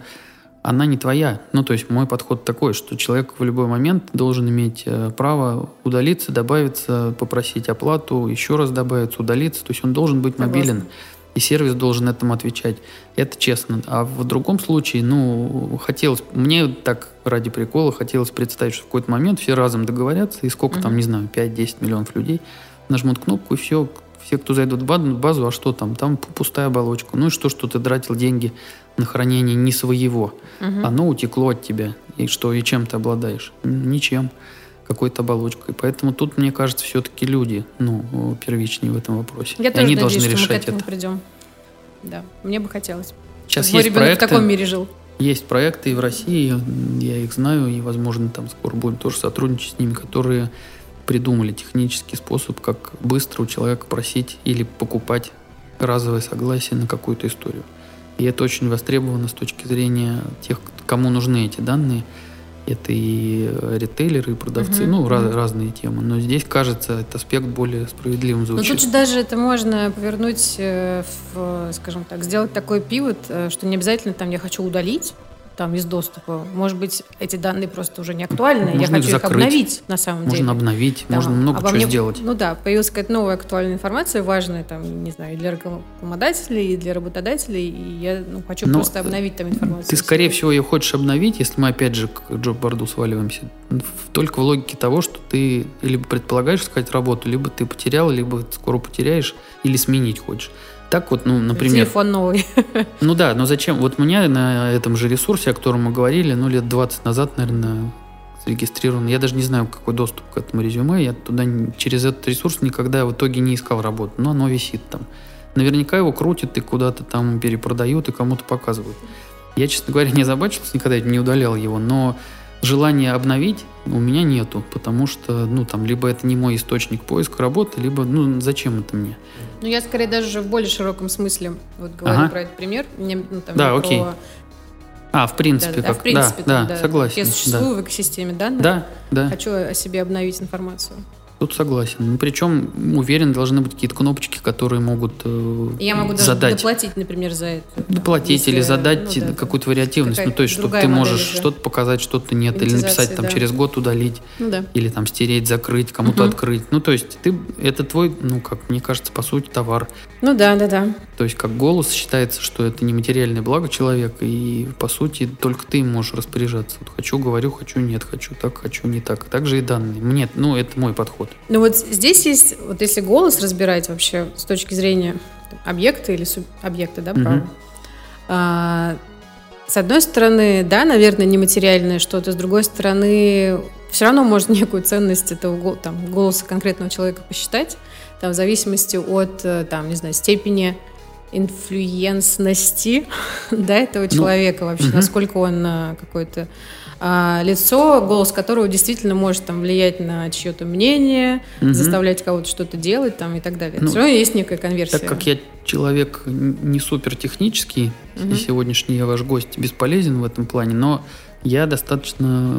она не твоя. Ну, то есть мой подход такой, что человек в любой момент должен иметь э, право удалиться, добавиться, попросить оплату, еще раз добавиться, удалиться. То есть он должен быть Согласна. мобилен. И сервис должен этому отвечать. Это честно. А в другом случае, ну, хотелось... Мне так ради прикола хотелось представить, что в какой-то момент все разом договорятся, и сколько там, Мгм. не знаю, 5-10 миллионов людей нажмут кнопку, и все, все, кто зайдут в базу, а что там? Там пу- пустая оболочка. Ну и что, что ты тратил деньги на хранение не своего? Мгм. Оно утекло от тебя. И что, и чем ты обладаешь? Ничем. Какой-то оболочкой. Поэтому тут, мне кажется, все-таки люди, ну, первичнее в этом вопросе. Я И тоже они надеюсь, должны что мы к решать этому это. придем. Да, мне бы хотелось. Сейчас мой есть проекты, в таком мире жил. есть проекты и в России, я их знаю, и, возможно, там скоро будем тоже сотрудничать с ними, которые придумали технический способ, как быстро у человека просить или покупать разовое согласие на какую-то историю. И это очень востребовано с точки зрения тех, кому нужны эти данные. Это и э, ритейлеры, и продавцы, Мгм, ну, раз- мгм. разные темы. Но здесь, кажется, этот аспект более справедливым Но звучит. Ну, тут же даже это можно повернуть э, в, скажем так, сделать такой пивот, э, что не обязательно там я хочу удалить там из доступа. Может быть, эти данные просто уже не актуальны. я Можно их хочу их закрыть. обновить на самом деле. Можно обновить, Там можно много обо чего мне- сделать. Ну да, появилась какая-то новая актуальная информация, важная, там, не знаю, и для рекламодателей, и для работодателей, и я ну, хочу Но просто обновить там информацию. Ты, скорее всего, ее хочешь обновить, если мы опять же к джоб-борду сваливаемся, только в логике того, что ты либо предполагаешь искать работу, либо ты потерял, либо скоро потеряешь, или сменить хочешь. Так вот, ну, например, Телефон новый. ну да, но зачем? Вот меня на этом же ресурсе, о котором мы говорили, ну, лет 20 назад, наверное, зарегистрирован. Я даже не знаю, какой доступ к этому резюме. Я туда через этот ресурс никогда в итоге не искал работу. Но оно висит там. Наверняка его крутят и куда-то там перепродают и кому-то показывают. Я, честно говоря, не озабочился, никогда не удалял его, но желания обновить у меня нету, потому что, ну, там, либо это не мой источник поиска работы, либо, ну, зачем это мне? Ну, я скорее даже в более широком смысле вот говорю Ага. про этот пример. Не, ну, там, Да, окей. про- А, в принципе, да, как? в принципе, да, там, да, согласен. Я да. существую в экосистеме данных. Да, да. Хочу о себе обновить информацию. Тут согласен. Ну, Причем, уверен, должны быть какие-то кнопочки, которые могут э, я могу даже задать. доплатить, например, за это. Доплатить если, или задать ну, да, какую-то вариативность. Ну, то есть, чтобы ты можешь уже. что-то показать, что-то нет. Или написать там да. через год удалить. Ну да. Или там стереть, закрыть, кому-то Мгм. открыть. Ну, то есть, ты, это твой, ну, как мне кажется, по сути, товар. Ну да, да, да. То есть, как голос считается, что это нематериальное благо человека, и, по сути, только ты можешь распоряжаться. Вот хочу, говорю, хочу, нет, хочу так, хочу, не так. Также и данные. Мне, ну, это мой подход. Ну вот здесь есть, вот если голос разбирать вообще с точки зрения там, объекта или субъекта, да, Мгм. права, а, с одной стороны, да, наверное, нематериальное что-то, с другой стороны, все равно можно некую ценность этого там, голоса конкретного человека посчитать, там, в зависимости от, э, там, не знаю, степени инфлюенсности да, этого человека вообще, мгм. насколько он а, какой-то а, лицо, голос которого действительно может там влиять на чье-то мнение, Мгм. заставлять кого-то что-то делать там и так далее. Ну, Все равно есть некая конверсия. Так как я человек не супер технический, Мгм. и сегодняшний я ваш гость бесполезен в этом плане, но я достаточно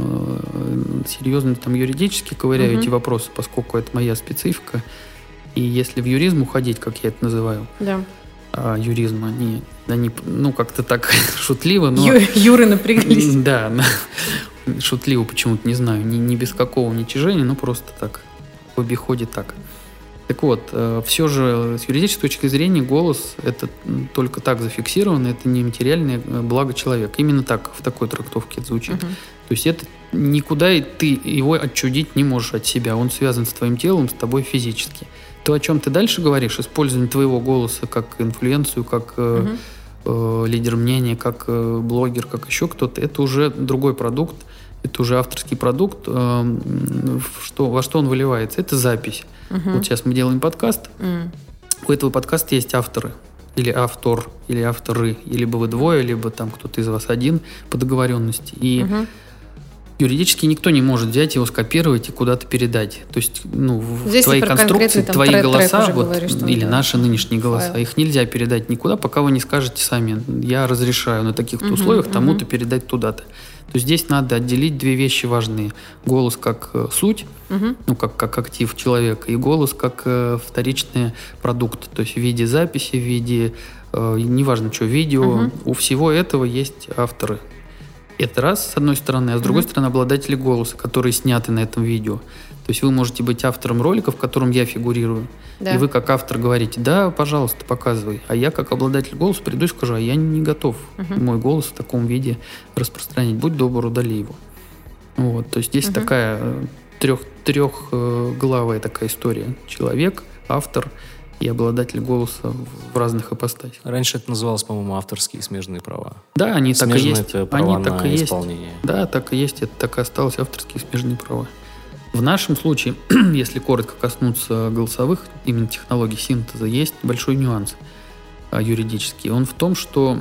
э, серьезно там юридически ковыряю Мгм. эти вопросы, поскольку это моя специфика. И если в юризм уходить, как я это называю, Да. А юризм, они, они ну, как-то так шутливо, но... Ю- Юры напряглись. Да, шутливо почему-то, не знаю, не, не без какого уничижения, но просто так, в обиходе так. Так вот, все же с юридической точки зрения голос это только так зафиксировано, это не материальное э, благо человека. Именно так, в такой трактовке это звучит. Мгм. То есть это никуда ты его отчудить не можешь от себя. Он связан с твоим телом, с тобой физически. То, о чем ты дальше говоришь, использование твоего голоса как инфлюенцию, как э, э, лидер мнения, как э, блогер, как еще кто-то, это уже другой продукт, это уже авторский продукт. Э, что, во что он выливается? Это запись. Вот сейчас мы делаем подкаст. У этого подкаста есть авторы или автор, или авторы, либо вы двое, либо там кто-то из вас один по договоренности. И Мгм. Юридически никто не может взять его, скопировать и куда-то передать. То есть, ну, в Здесь твои конструкции, там твои трек- голоса, вот, говоришь, там, или да. наши нынешние голоса, Файл. их нельзя передать никуда, пока вы не скажете сами, я разрешаю на таких-то Мгм, условиях тому-то передать туда-то. То есть здесь надо отделить две вещи важные. Голос как э, суть, Мгм. ну, как, как актив человека, и голос как э, вторичный продукт, то есть в виде записи, в виде, э, неважно что, видео. Мгм. У всего этого есть авторы. Это раз, с одной стороны, а с другой стороны, обладатели голоса, которые сняты на этом видео. То есть вы можете быть автором ролика, в котором я фигурирую, Да. и вы как автор говорите, да, пожалуйста, показывай. А я как обладатель голоса приду и скажу, а я не готов Мгм. мой голос в таком виде распространять. Будь добр, удали его. Вот, то есть здесь Мгм. такая э, трех, трехглавая такая история. Человек, автор и обладатель голоса в- разных ипостасях. Раньше это называлось, по-моему, авторские смежные права. Да, они так и Смежные есть. это права Они так на и есть. исполнение. Да, так и есть. Это так и осталось авторские смежные права. В нашем случае, если коротко коснуться голосовых именно технологий синтеза, есть большой нюанс а, юридический. Он в том, что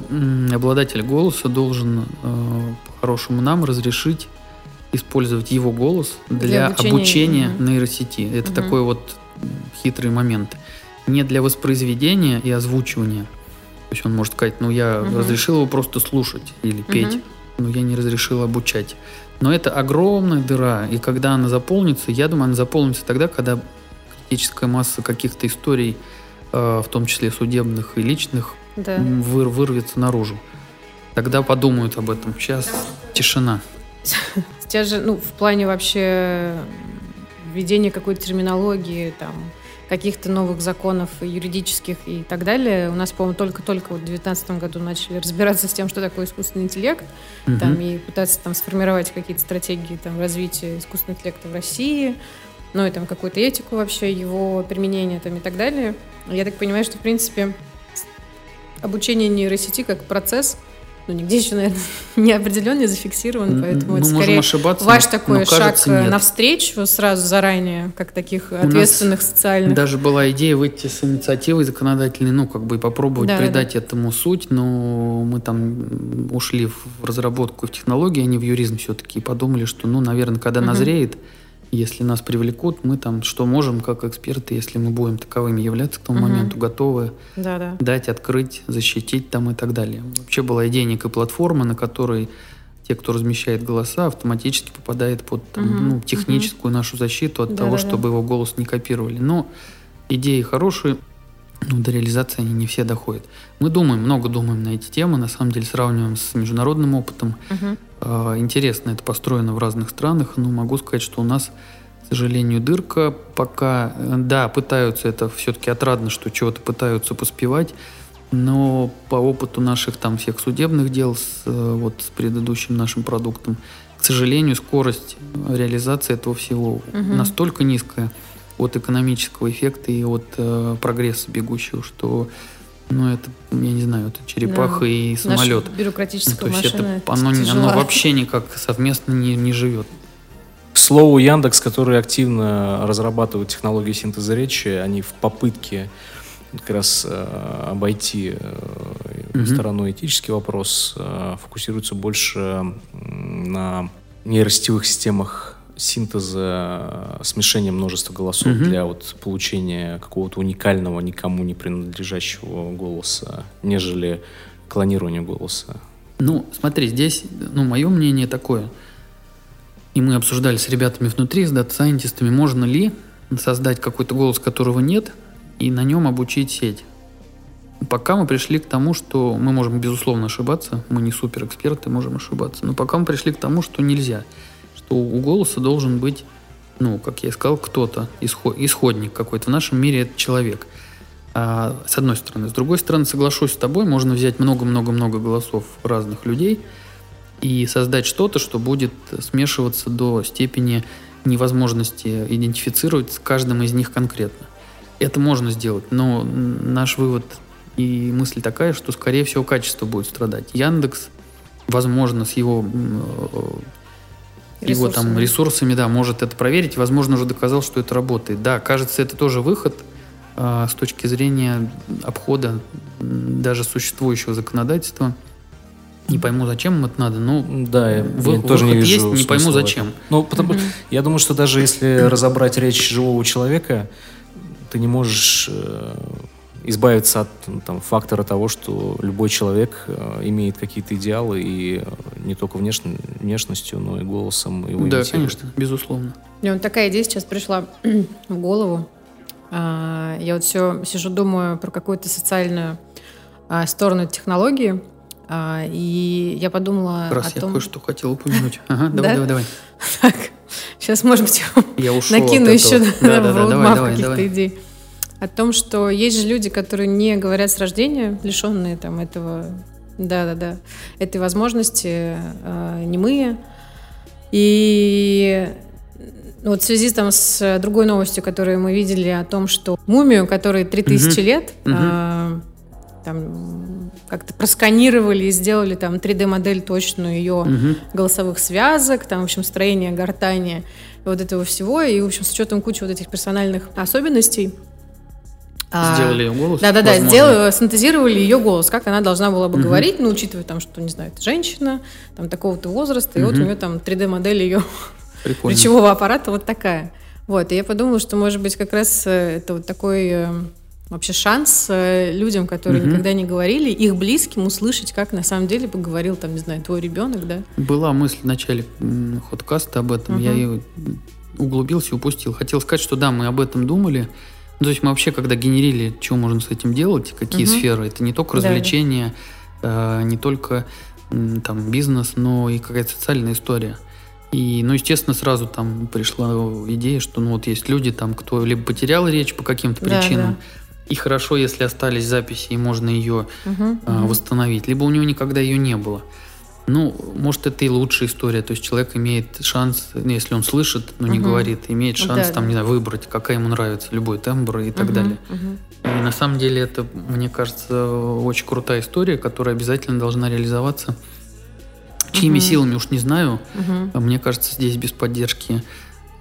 обладатель голоса должен э, по-хорошему нам разрешить использовать его голос для, Для обучения, обучения, нейросети. Это Мгм. такой вот хитрый момент. Не для воспроизведения и озвучивания. То есть он может сказать, ну я Мгм. разрешил его просто слушать или петь, Мгм. но я не разрешил обучать. Но это огромная дыра, и когда она заполнится, я думаю, она заполнится тогда, когда критическая масса каких-то историй, э, в том числе судебных и личных, Да. выр- вырвется наружу. Тогда подумают об этом. Сейчас тишина. Сейчас же, ну, в плане вообще введения какой-то терминологии, там, каких-то новых законов юридических и так далее. У нас, по-моему, только-только вот в 2019 году начали разбираться с тем, что такое искусственный интеллект, там, Мгм. и пытаться там сформировать какие-то стратегии там, развития искусственного интеллекта в России, ну и там какую-то этику вообще, его применения там и так далее. Я так понимаю, что, в принципе, обучение нейросети как процесс, ну, нигде еще, наверное, не определен, не зафиксирован, поэтому ну, это можем скорее ошибаться, ваш но- такой но шаг кажется, э, нет. навстречу сразу заранее, как таких ответственных социальных. Даже была идея выйти с инициативой законодательной, ну, как бы попробовать Да, да, придать этому суть, но мы там ушли в разработку в технологии, а не в юризм все-таки, и подумали, что, ну, наверное, когда Мгм. назреет, если нас привлекут, мы там что можем, как эксперты, если мы будем таковыми являться к тому Мгм. моменту, готовы Да, да. дать, открыть, защитить там и так далее. Вообще была идея некой платформы, на которой те, кто размещает голоса, автоматически попадает под там, Мгм, ну, техническую нашу защиту от Да, того, да, да. чтобы его голос не копировали. Но идеи хорошие, но до реализации они не все доходят. Мы думаем, много думаем на эти темы, на самом деле сравниваем с международным опытом. Мгм. А, Интересно, это построено в разных странах, но могу сказать, что у нас, к сожалению, дырка пока, э, да, пытаются это все-таки отрадно, что чего-то пытаются поспевать, но по опыту наших там всех судебных дел с, э, вот, с предыдущим нашим продуктом, к сожалению, скорость реализации этого всего Мгм. настолько низкая от экономического эффекта и от э, прогресса бегущего, что ну, это, я не знаю, это черепаха Да. и Наша самолет. Ну, бюрократическая то есть машина. это, оно, оно вообще никак совместно не, не живет. К слову, Яндекс, который активно разрабатывает технологии синтеза речи, они в попытке как раз э, обойти э, стороной этический вопрос, э, фокусируются больше на нейросетевых системах синтеза э, смешения множества голосов Мгм. для вот получения какого-то уникального, никому не принадлежащего голоса, нежели клонирование голоса. Ну, смотри, здесь, ну, мое мнение такое. И мы обсуждали с ребятами внутри, с дата-сайентистами, можно ли создать какой-то голос, которого нет, и на нем обучить сеть. Пока мы пришли к тому, что мы можем, безусловно, ошибаться, мы не суперэксперты, можем ошибаться, но пока мы пришли к тому, что нельзя, что у голоса должен быть, ну, как я и сказал, кто-то, исход- исходник какой-то. В нашем мире это человек. А, с одной стороны. С другой стороны, соглашусь с тобой, можно взять много-много-много голосов разных людей и создать что-то, что будет смешиваться до степени невозможности идентифицировать с каждым из них конкретно. Это можно сделать, но наш вывод и мысль такая, что, скорее всего, качество будет страдать. Яндекс, возможно, с его его там ресурсами, да, может это проверить, возможно, уже доказал, что это работает. Да, кажется, это тоже выход э, с точки зрения обхода даже существующего законодательства. Не пойму, зачем им это надо, но да, я, вы, тоже не вижу есть, не пойму, зачем. Ну, потому, mm-hmm. я думаю, что даже если разобрать речь живого человека, ты не можешь э, избавиться от там, фактора того, что любой человек э, имеет какие-то идеалы, и не только внеш... внешностью, но и голосом его Да, конечно, безусловно. Мне вот такая идея сейчас пришла в голову. А, я вот все сижу, думаю про какую-то социальную а, сторону технологии, а, и я подумала Раз о я том... кое-что хотел упомянуть. Ага, давай, давай, давай. Так, сейчас, может быть, я накину еще давай, каких-то идей о том, что есть же люди, которые не говорят с рождения, лишенные там этого, да-да-да, этой возможности, э, немые. И вот в связи там с другой новостью, которую мы видели о том, что мумию, которой 3000 угу. лет, угу. Э, там как-то просканировали и сделали там 3D-модель точную ее угу. голосовых связок, там, в общем, строение гортани, вот этого всего, и, в общем, с учетом кучи вот этих персональных особенностей, сделали ее голос? Да-да-да, сделали, синтезировали ее голос, как она должна была бы угу. говорить, ну, учитывая там, что, не знаю, это женщина, там, такого-то возраста, угу. и вот у нее там 3D-модель ее речевого аппарата вот такая. Вот, и я подумала, что, может быть, как раз э, это вот такой э, вообще шанс э, людям, которые угу. никогда не говорили, их близким услышать, как на самом деле поговорил, там, не знаю, твой ребенок, да? Была мысль в начале ходкаста об этом, угу. я ее углубился и упустил. Хотел сказать, что да, мы об этом думали, ну, то есть мы вообще, когда генерили, что можно с этим делать, какие угу. сферы, это не только развлечения, да. э, не только там бизнес, но и какая-то социальная история. И, ну, естественно, сразу там пришла идея, что ну вот есть люди там, кто либо потерял речь по каким-то причинам, да, да. и хорошо, если остались записи, и можно ее угу, э, угу. восстановить, либо у него никогда ее не было. Ну, может, это и лучшая история. То есть человек имеет шанс, ну, если он слышит, но не угу. говорит, имеет шанс да, там, не знаю, выбрать, какая ему нравится, любой тембр и так угу, далее. Угу. И на самом деле это, мне кажется, очень крутая история, которая обязательно должна реализоваться. Чьими угу. силами, уж не знаю. Угу. Мне кажется, здесь без поддержки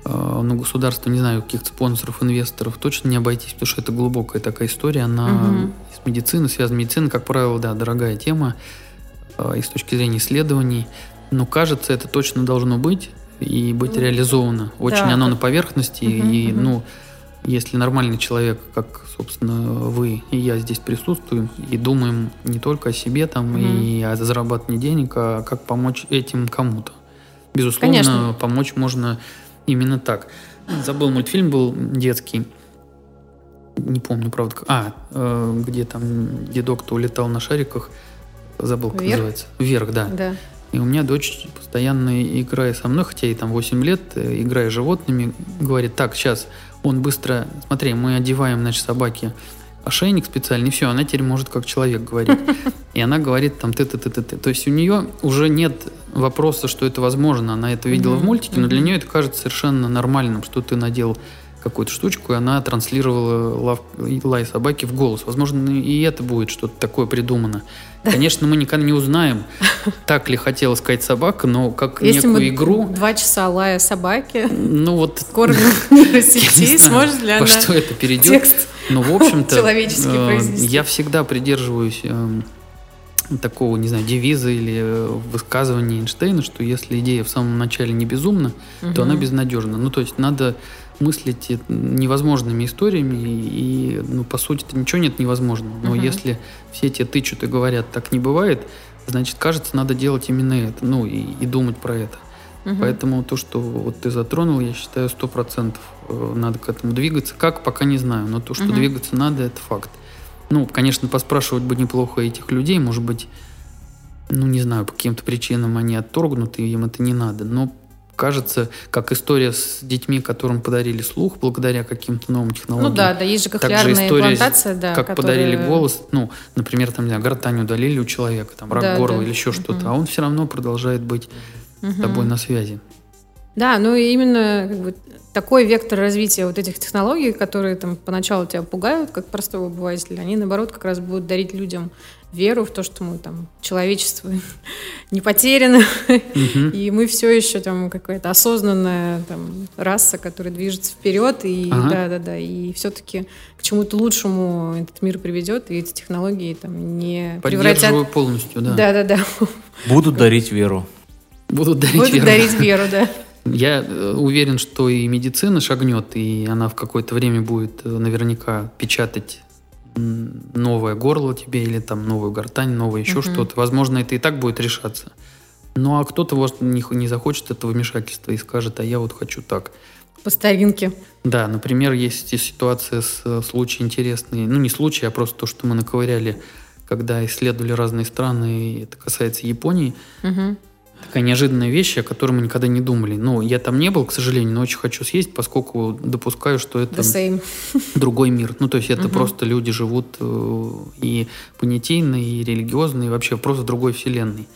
э, ну, государства, не знаю, каких-то спонсоров, инвесторов, точно не обойтись, потому что это глубокая такая история, она угу. с медициной связана. Медицина, как правило, да, дорогая тема. Э, и с точки зрения исследований. Но кажется, это точно должно быть и быть реализовано. Очень да. оно на поверхности. Угу, и, угу. ну, если нормальный человек, как, собственно, вы и я здесь присутствуем, и думаем не только о себе там угу. и о зарабатывании денег, а как помочь этим кому-то. Безусловно, Конечно. помочь можно именно так. Забыл, мультфильм был детский. Не помню, правда. А, э, где там дедок-то улетал на шариках забыл, как Вверх? называется. Вверх, да. Да. И у меня дочь постоянно играя со мной, хотя ей там 8 лет, э, играя с животными, говорит, так, сейчас он быстро, смотри, мы одеваем, значит, собаке ошейник специальный, все, она теперь может как человек говорить. И она говорит там ты ты ты ты ты То есть у нее уже нет вопроса, что это возможно. Она это видела в мультике, но для нее это кажется совершенно нормальным, что ты надел какую-то штучку, и она транслировала лав, лай собаки в голос. Возможно, и это будет что-то такое придумано. Конечно, мы никогда не узнаем, так ли хотела сказать собака, но как Если некую мы игру... два часа лая собаки, ну вот... кормим нейросети, сможет ли она что это перейдет. текст ну, в общем-то, человеческий э? Я всегда придерживаюсь э, такого, не знаю, девиза или э, высказывания Эйнштейна, что если идея в самом начале не безумна, угу. то она безнадежна. Ну, то есть надо мыслить невозможными историями, и, ну, по сути, ничего нет невозможного. Но угу. если все те тычут и говорят, так не бывает, значит, кажется, надо делать именно это, ну, и, и думать про это. Угу. Поэтому то, что вот ты затронул, я считаю, сто процентов э, надо к этому двигаться. Как, пока не знаю, но то, что угу. двигаться надо, это факт. Ну, конечно, поспрашивать бы неплохо этих людей, может быть, ну, не знаю, по каким-то причинам они отторгнуты, им это не надо. Но кажется, как история с детьми, которым подарили слух благодаря каким-то новым технологиям. Ну да, да, есть же кохлеарная имплантация, да. Как которая... подарили голос, ну, например, там, не знаю, гортань удалили у человека, там, рак да, горла да. или еще что-то, а он все равно продолжает быть угу. с тобой на связи. Да, ну и именно как бы, такой вектор развития вот этих технологий, которые там поначалу тебя пугают, как простого обывателя, они наоборот как раз будут дарить людям веру в то, что мы там человечество не потеряно, и мы все еще там какая-то осознанная там раса, которая движется вперед, и да, да, да, и все-таки к чему-то лучшему этот мир приведет, и эти технологии там не превратят... полностью, да. Да, да, да. Будут дарить веру. Будут дарить Будут веру. дарить веру, да. Я э, уверен, что и медицина шагнет, и она в какое-то время будет э, наверняка печатать новое горло тебе или там новую гортань, новое еще что-то. Возможно, это и так будет решаться. Ну а кто-то вот не, не захочет этого вмешательства и скажет, а я вот хочу так. По старинке. Да, например, есть ситуация с э, случай интересный. Ну, не случай, а просто то, что мы наковыряли, когда исследовали разные страны, и это касается Японии. Мгм. Такая неожиданная вещь, о которой мы никогда не думали. Ну, я там не был, к сожалению, но очень хочу съесть, поскольку допускаю, что это другой мир. Ну, то есть это просто люди живут э, и понятийно, и религиозно, и вообще просто в другой вселенной.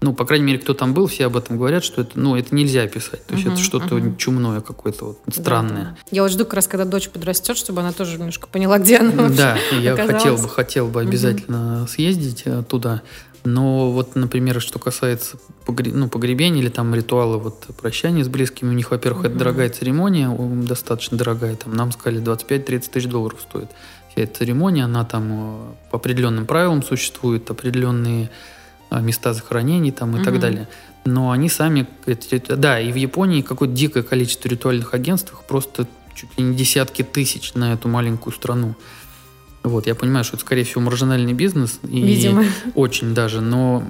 Ну, по крайней мере, кто там был, все об этом говорят, что это, ну, это нельзя описать. То есть это что-то чумное какое-то вот странное. Я вот жду как раз, когда дочь подрастет, чтобы она тоже немножко поняла, где она вообще Да, я оказалась. хотел бы, хотел бы обязательно съездить э, туда. Но вот, например, что касается погре- ну, погребения или там ритуала вот прощания с близкими, у них, во-первых, это дорогая церемония, достаточно дорогая, там нам сказали 25-30 тысяч долларов стоит. Вся эта церемония, она там э, по определенным правилам существует, определенные э, места захоронений там и так далее. Но они сами, да, и в Японии какое-то дикое количество ритуальных агентств, просто чуть ли не десятки тысяч на эту маленькую страну. Вот, я понимаю, что это, скорее всего, маржинальный бизнес. И Видимо. Очень даже, но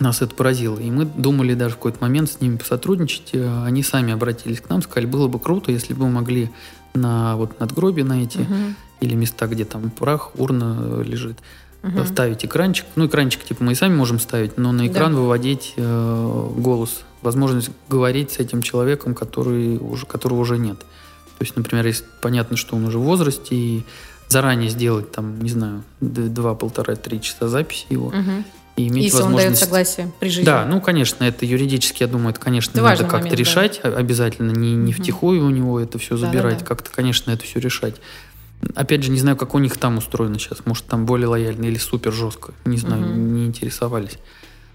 нас это поразило. И мы думали даже в какой-то момент с ними посотрудничать. Э, Они сами обратились к нам, сказали, было бы круто, если бы мы могли на вот надгробие на эти или места, где там прах, урна э, лежит, э, ставить экранчик. Ну, экранчик, типа, мы и сами можем ставить, но на экран Да. выводить э, голос, возможность говорить с этим человеком, который уже, которого уже нет. То есть, например, если понятно, что он уже в возрасте, и заранее сделать там, не знаю, два, полтора, три часа записи его, Мгм. и иметь Если он дает возможность... согласие при жизни. Да, ну, конечно, это юридически, я думаю, это, конечно, Это надо как-то момент, да. решать а- обязательно, не, не втихую у него это все забирать, как-то, конечно, это все решать. Опять же, не знаю, как у них там устроено сейчас, может, там более лояльно или супер жестко, не знаю, Мгм. не интересовались.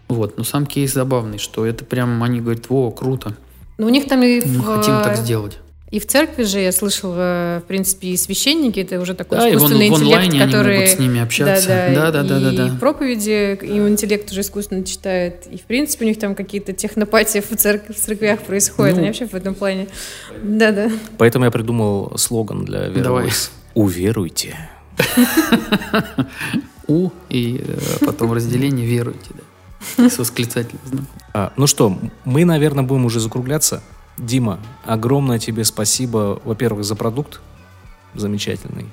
Вот, но сам кейс забавный, что это прям, они говорят, о, круто, Но у них там и мы в, хотим так сделать. И в церкви же я слышала, в принципе, и священники, это уже такой Да, и вон- искусственный в интеллект, онлайне они который... могут с ними общаться. Да, да, Да-да-да-да-да. И проповеди, и интеллект уже искусственно читает. И, в принципе, у них там какие-то технопатии в, церк- в церквях происходят. Ну. Они вообще в этом плане... Да-да. Поэтому я придумал слоган для. Voice. Уверуйте. У и э, потом разделение веруйте, да. С восклицательным знаком. А, ну что, мы, наверное, будем уже закругляться. Дима, огромное тебе спасибо, во-первых, за продукт замечательный.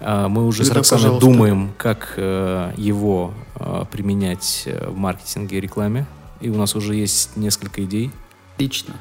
А, мы уже с Всегда Роксаной пожалуйста. думаем, как э, его э, применять э, в маркетинге и рекламе. И у нас уже есть несколько идей. Отлично.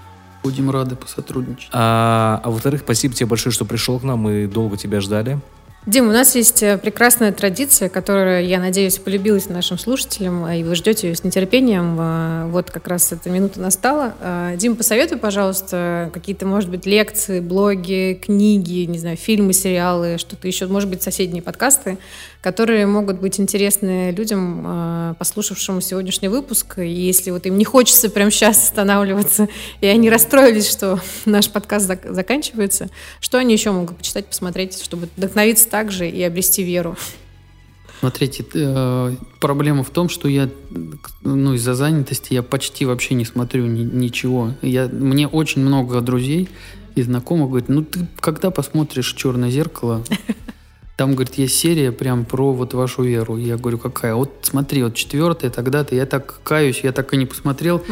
Будем рады посотрудничать. А, а во-вторых, спасибо тебе большое, что пришел к нам. Мы долго тебя ждали. Дим, у нас есть э, прекрасная традиция, которая, я надеюсь, полюбилась нашим слушателям, а и вы ждете ее с нетерпением. А, Вот как раз эта минута настала. Дим, посоветуй, пожалуйста, какие-то, может быть, лекции, блоги, книги, не знаю, фильмы, сериалы, что-то еще, может быть, соседние подкасты, которые могут быть интересны людям, а, послушавшим сегодняшний выпуск. И если вот им не хочется прямо сейчас останавливаться, и они расстроились, что наш подкаст зак- заканчивается, что они еще могут почитать, посмотреть, чтобы вдохновиться также и обрести веру? Смотрите, э, проблема в том, что я, ну, из-за занятости я почти вообще не смотрю ни- ничего. Я, мне очень много друзей и знакомых говорят, ну ты когда посмотришь «Черное зеркало», там, говорит, есть серия прям про вот вашу веру. Я говорю, какая? Вот смотри, вот четвертая, тогда-то. Я так каюсь, я так и не посмотрел.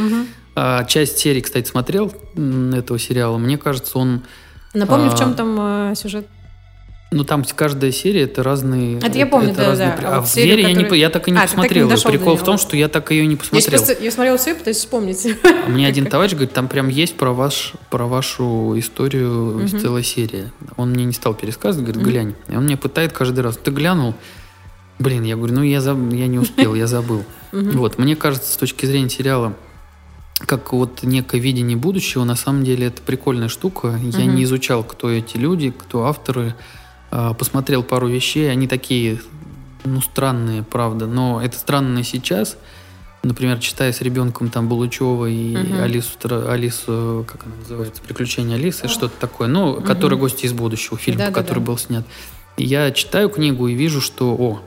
А, часть серии, кстати, смотрел этого сериала. Мне кажется, он... Напомню, в А, чем там э, сюжет. Ну, там каждая серия это разные. Это я помню, да, разные да. А А, вот в серию, вере я, не, я так и не А, не посмотрел. До прикол в том, что я так ее не Я посмотрел. просто я смотрела все, пытаюсь вспомнить. А Мне один товарищ говорит, там прям есть про, ваш, про вашу историю из целой серии. Он мне не стал пересказывать, говорит, глянь. И он мне пытает каждый раз. Ты глянул? Блин, я говорю, ну я, заб- я не успел, я забыл. Вот, мне кажется, с точки зрения сериала, как вот некое видение будущего, на самом деле это прикольная штука. Я не изучал, кто эти люди, кто авторы. А, Посмотрел пару вещей, они такие, ну, странные, правда. Но это странно сейчас. Например, читая с ребенком там Булычева и Мгм. Алису, Алису, как она называется, «Приключения Алисы», что-то такое. Ну, который «Гости из будущего», фильм, Да-да-да. который был снят. Я читаю книгу и вижу, что, о,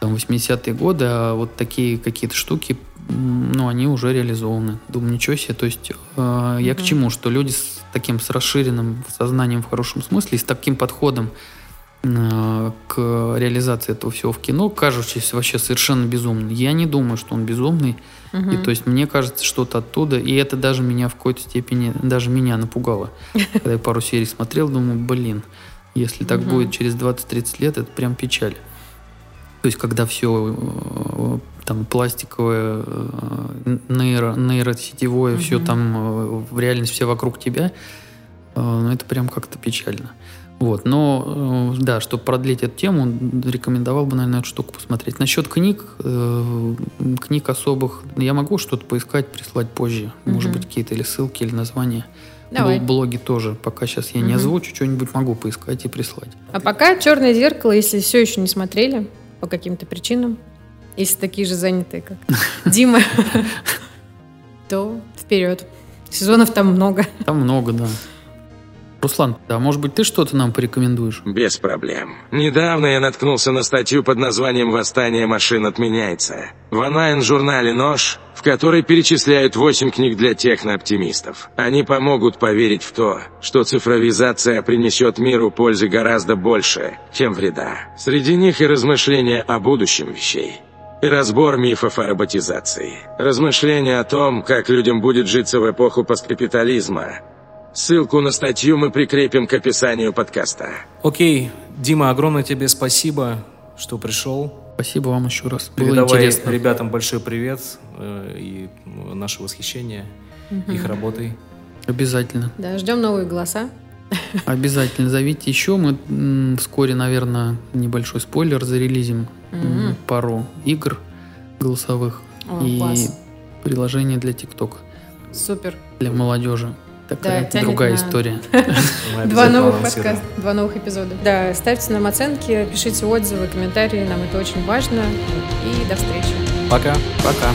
там 80-е годы, а вот такие какие-то штуки, ну, они уже реализованы. Думаю, ничего себе. То есть э, я к Мгм. чему? Что люди с таким, с расширенным сознанием в хорошем смысле, и с таким подходом к реализации этого всего в кино, кажущийся вообще совершенно безумным. Я не думаю, что он безумный. И то есть мне кажется, что-то оттуда, и это даже меня в какой-то степени, даже меня напугало. Когда я пару серий смотрел, думаю, блин, если так Мгм. будет через 20-30 лет, это прям печаль. То есть, когда все там пластиковое, э, нейро, нейросетевое, все Мгм. там э, в реальность все вокруг тебя, э, ну, это прям как-то печально. Вот, но, э, да, чтобы продлить эту тему, рекомендовал бы, наверное, эту штуку посмотреть. Насчет книг, э, книг особых, я могу что-то поискать, прислать позже. Может Мгм. быть, какие-то или ссылки, или названия. Давай. Бл- Блоги тоже. Пока сейчас я не Мгм. озвучу, что-нибудь могу поискать и прислать. А пока черное зеркало, если все еще не смотрели по каким-то причинам, если такие же занятые, как Дима, то вперед. Сезонов там много. Там много, да. Руслан, да, может быть, ты что-то нам порекомендуешь? Без проблем. Недавно я наткнулся на статью под названием «Восстание машин отменяется» в онлайн-журнале «Нож», в которой перечисляют 8 книг для технооптимистов. Они помогут поверить в то, что цифровизация принесет миру пользы гораздо больше, чем вреда. Среди них и размышления о будущем вещей. И разбор мифов о роботизации. Размышления о том, как людям будет житься в эпоху посткапитализма. Ссылку на статью мы прикрепим к описанию подкаста. Окей, Дима, огромное тебе спасибо, что пришел. Спасибо вам еще раз. Было Передавай интересно. ребятам большой привет э, и ну, наше восхищение их работой. Обязательно. Да, ждем новые голоса. Обязательно зовите еще. Мы м, вскоре, наверное, небольшой спойлер зарелизим м, Мгм. пару игр голосовых О, и класс. приложение для ТикТока Супер. для молодежи. Такая тянет другая на- история. Два новых подкаста, два новых эпизода. Да, ставьте нам оценки, пишите отзывы, комментарии, нам это очень важно. И до встречи. Пока. Пока.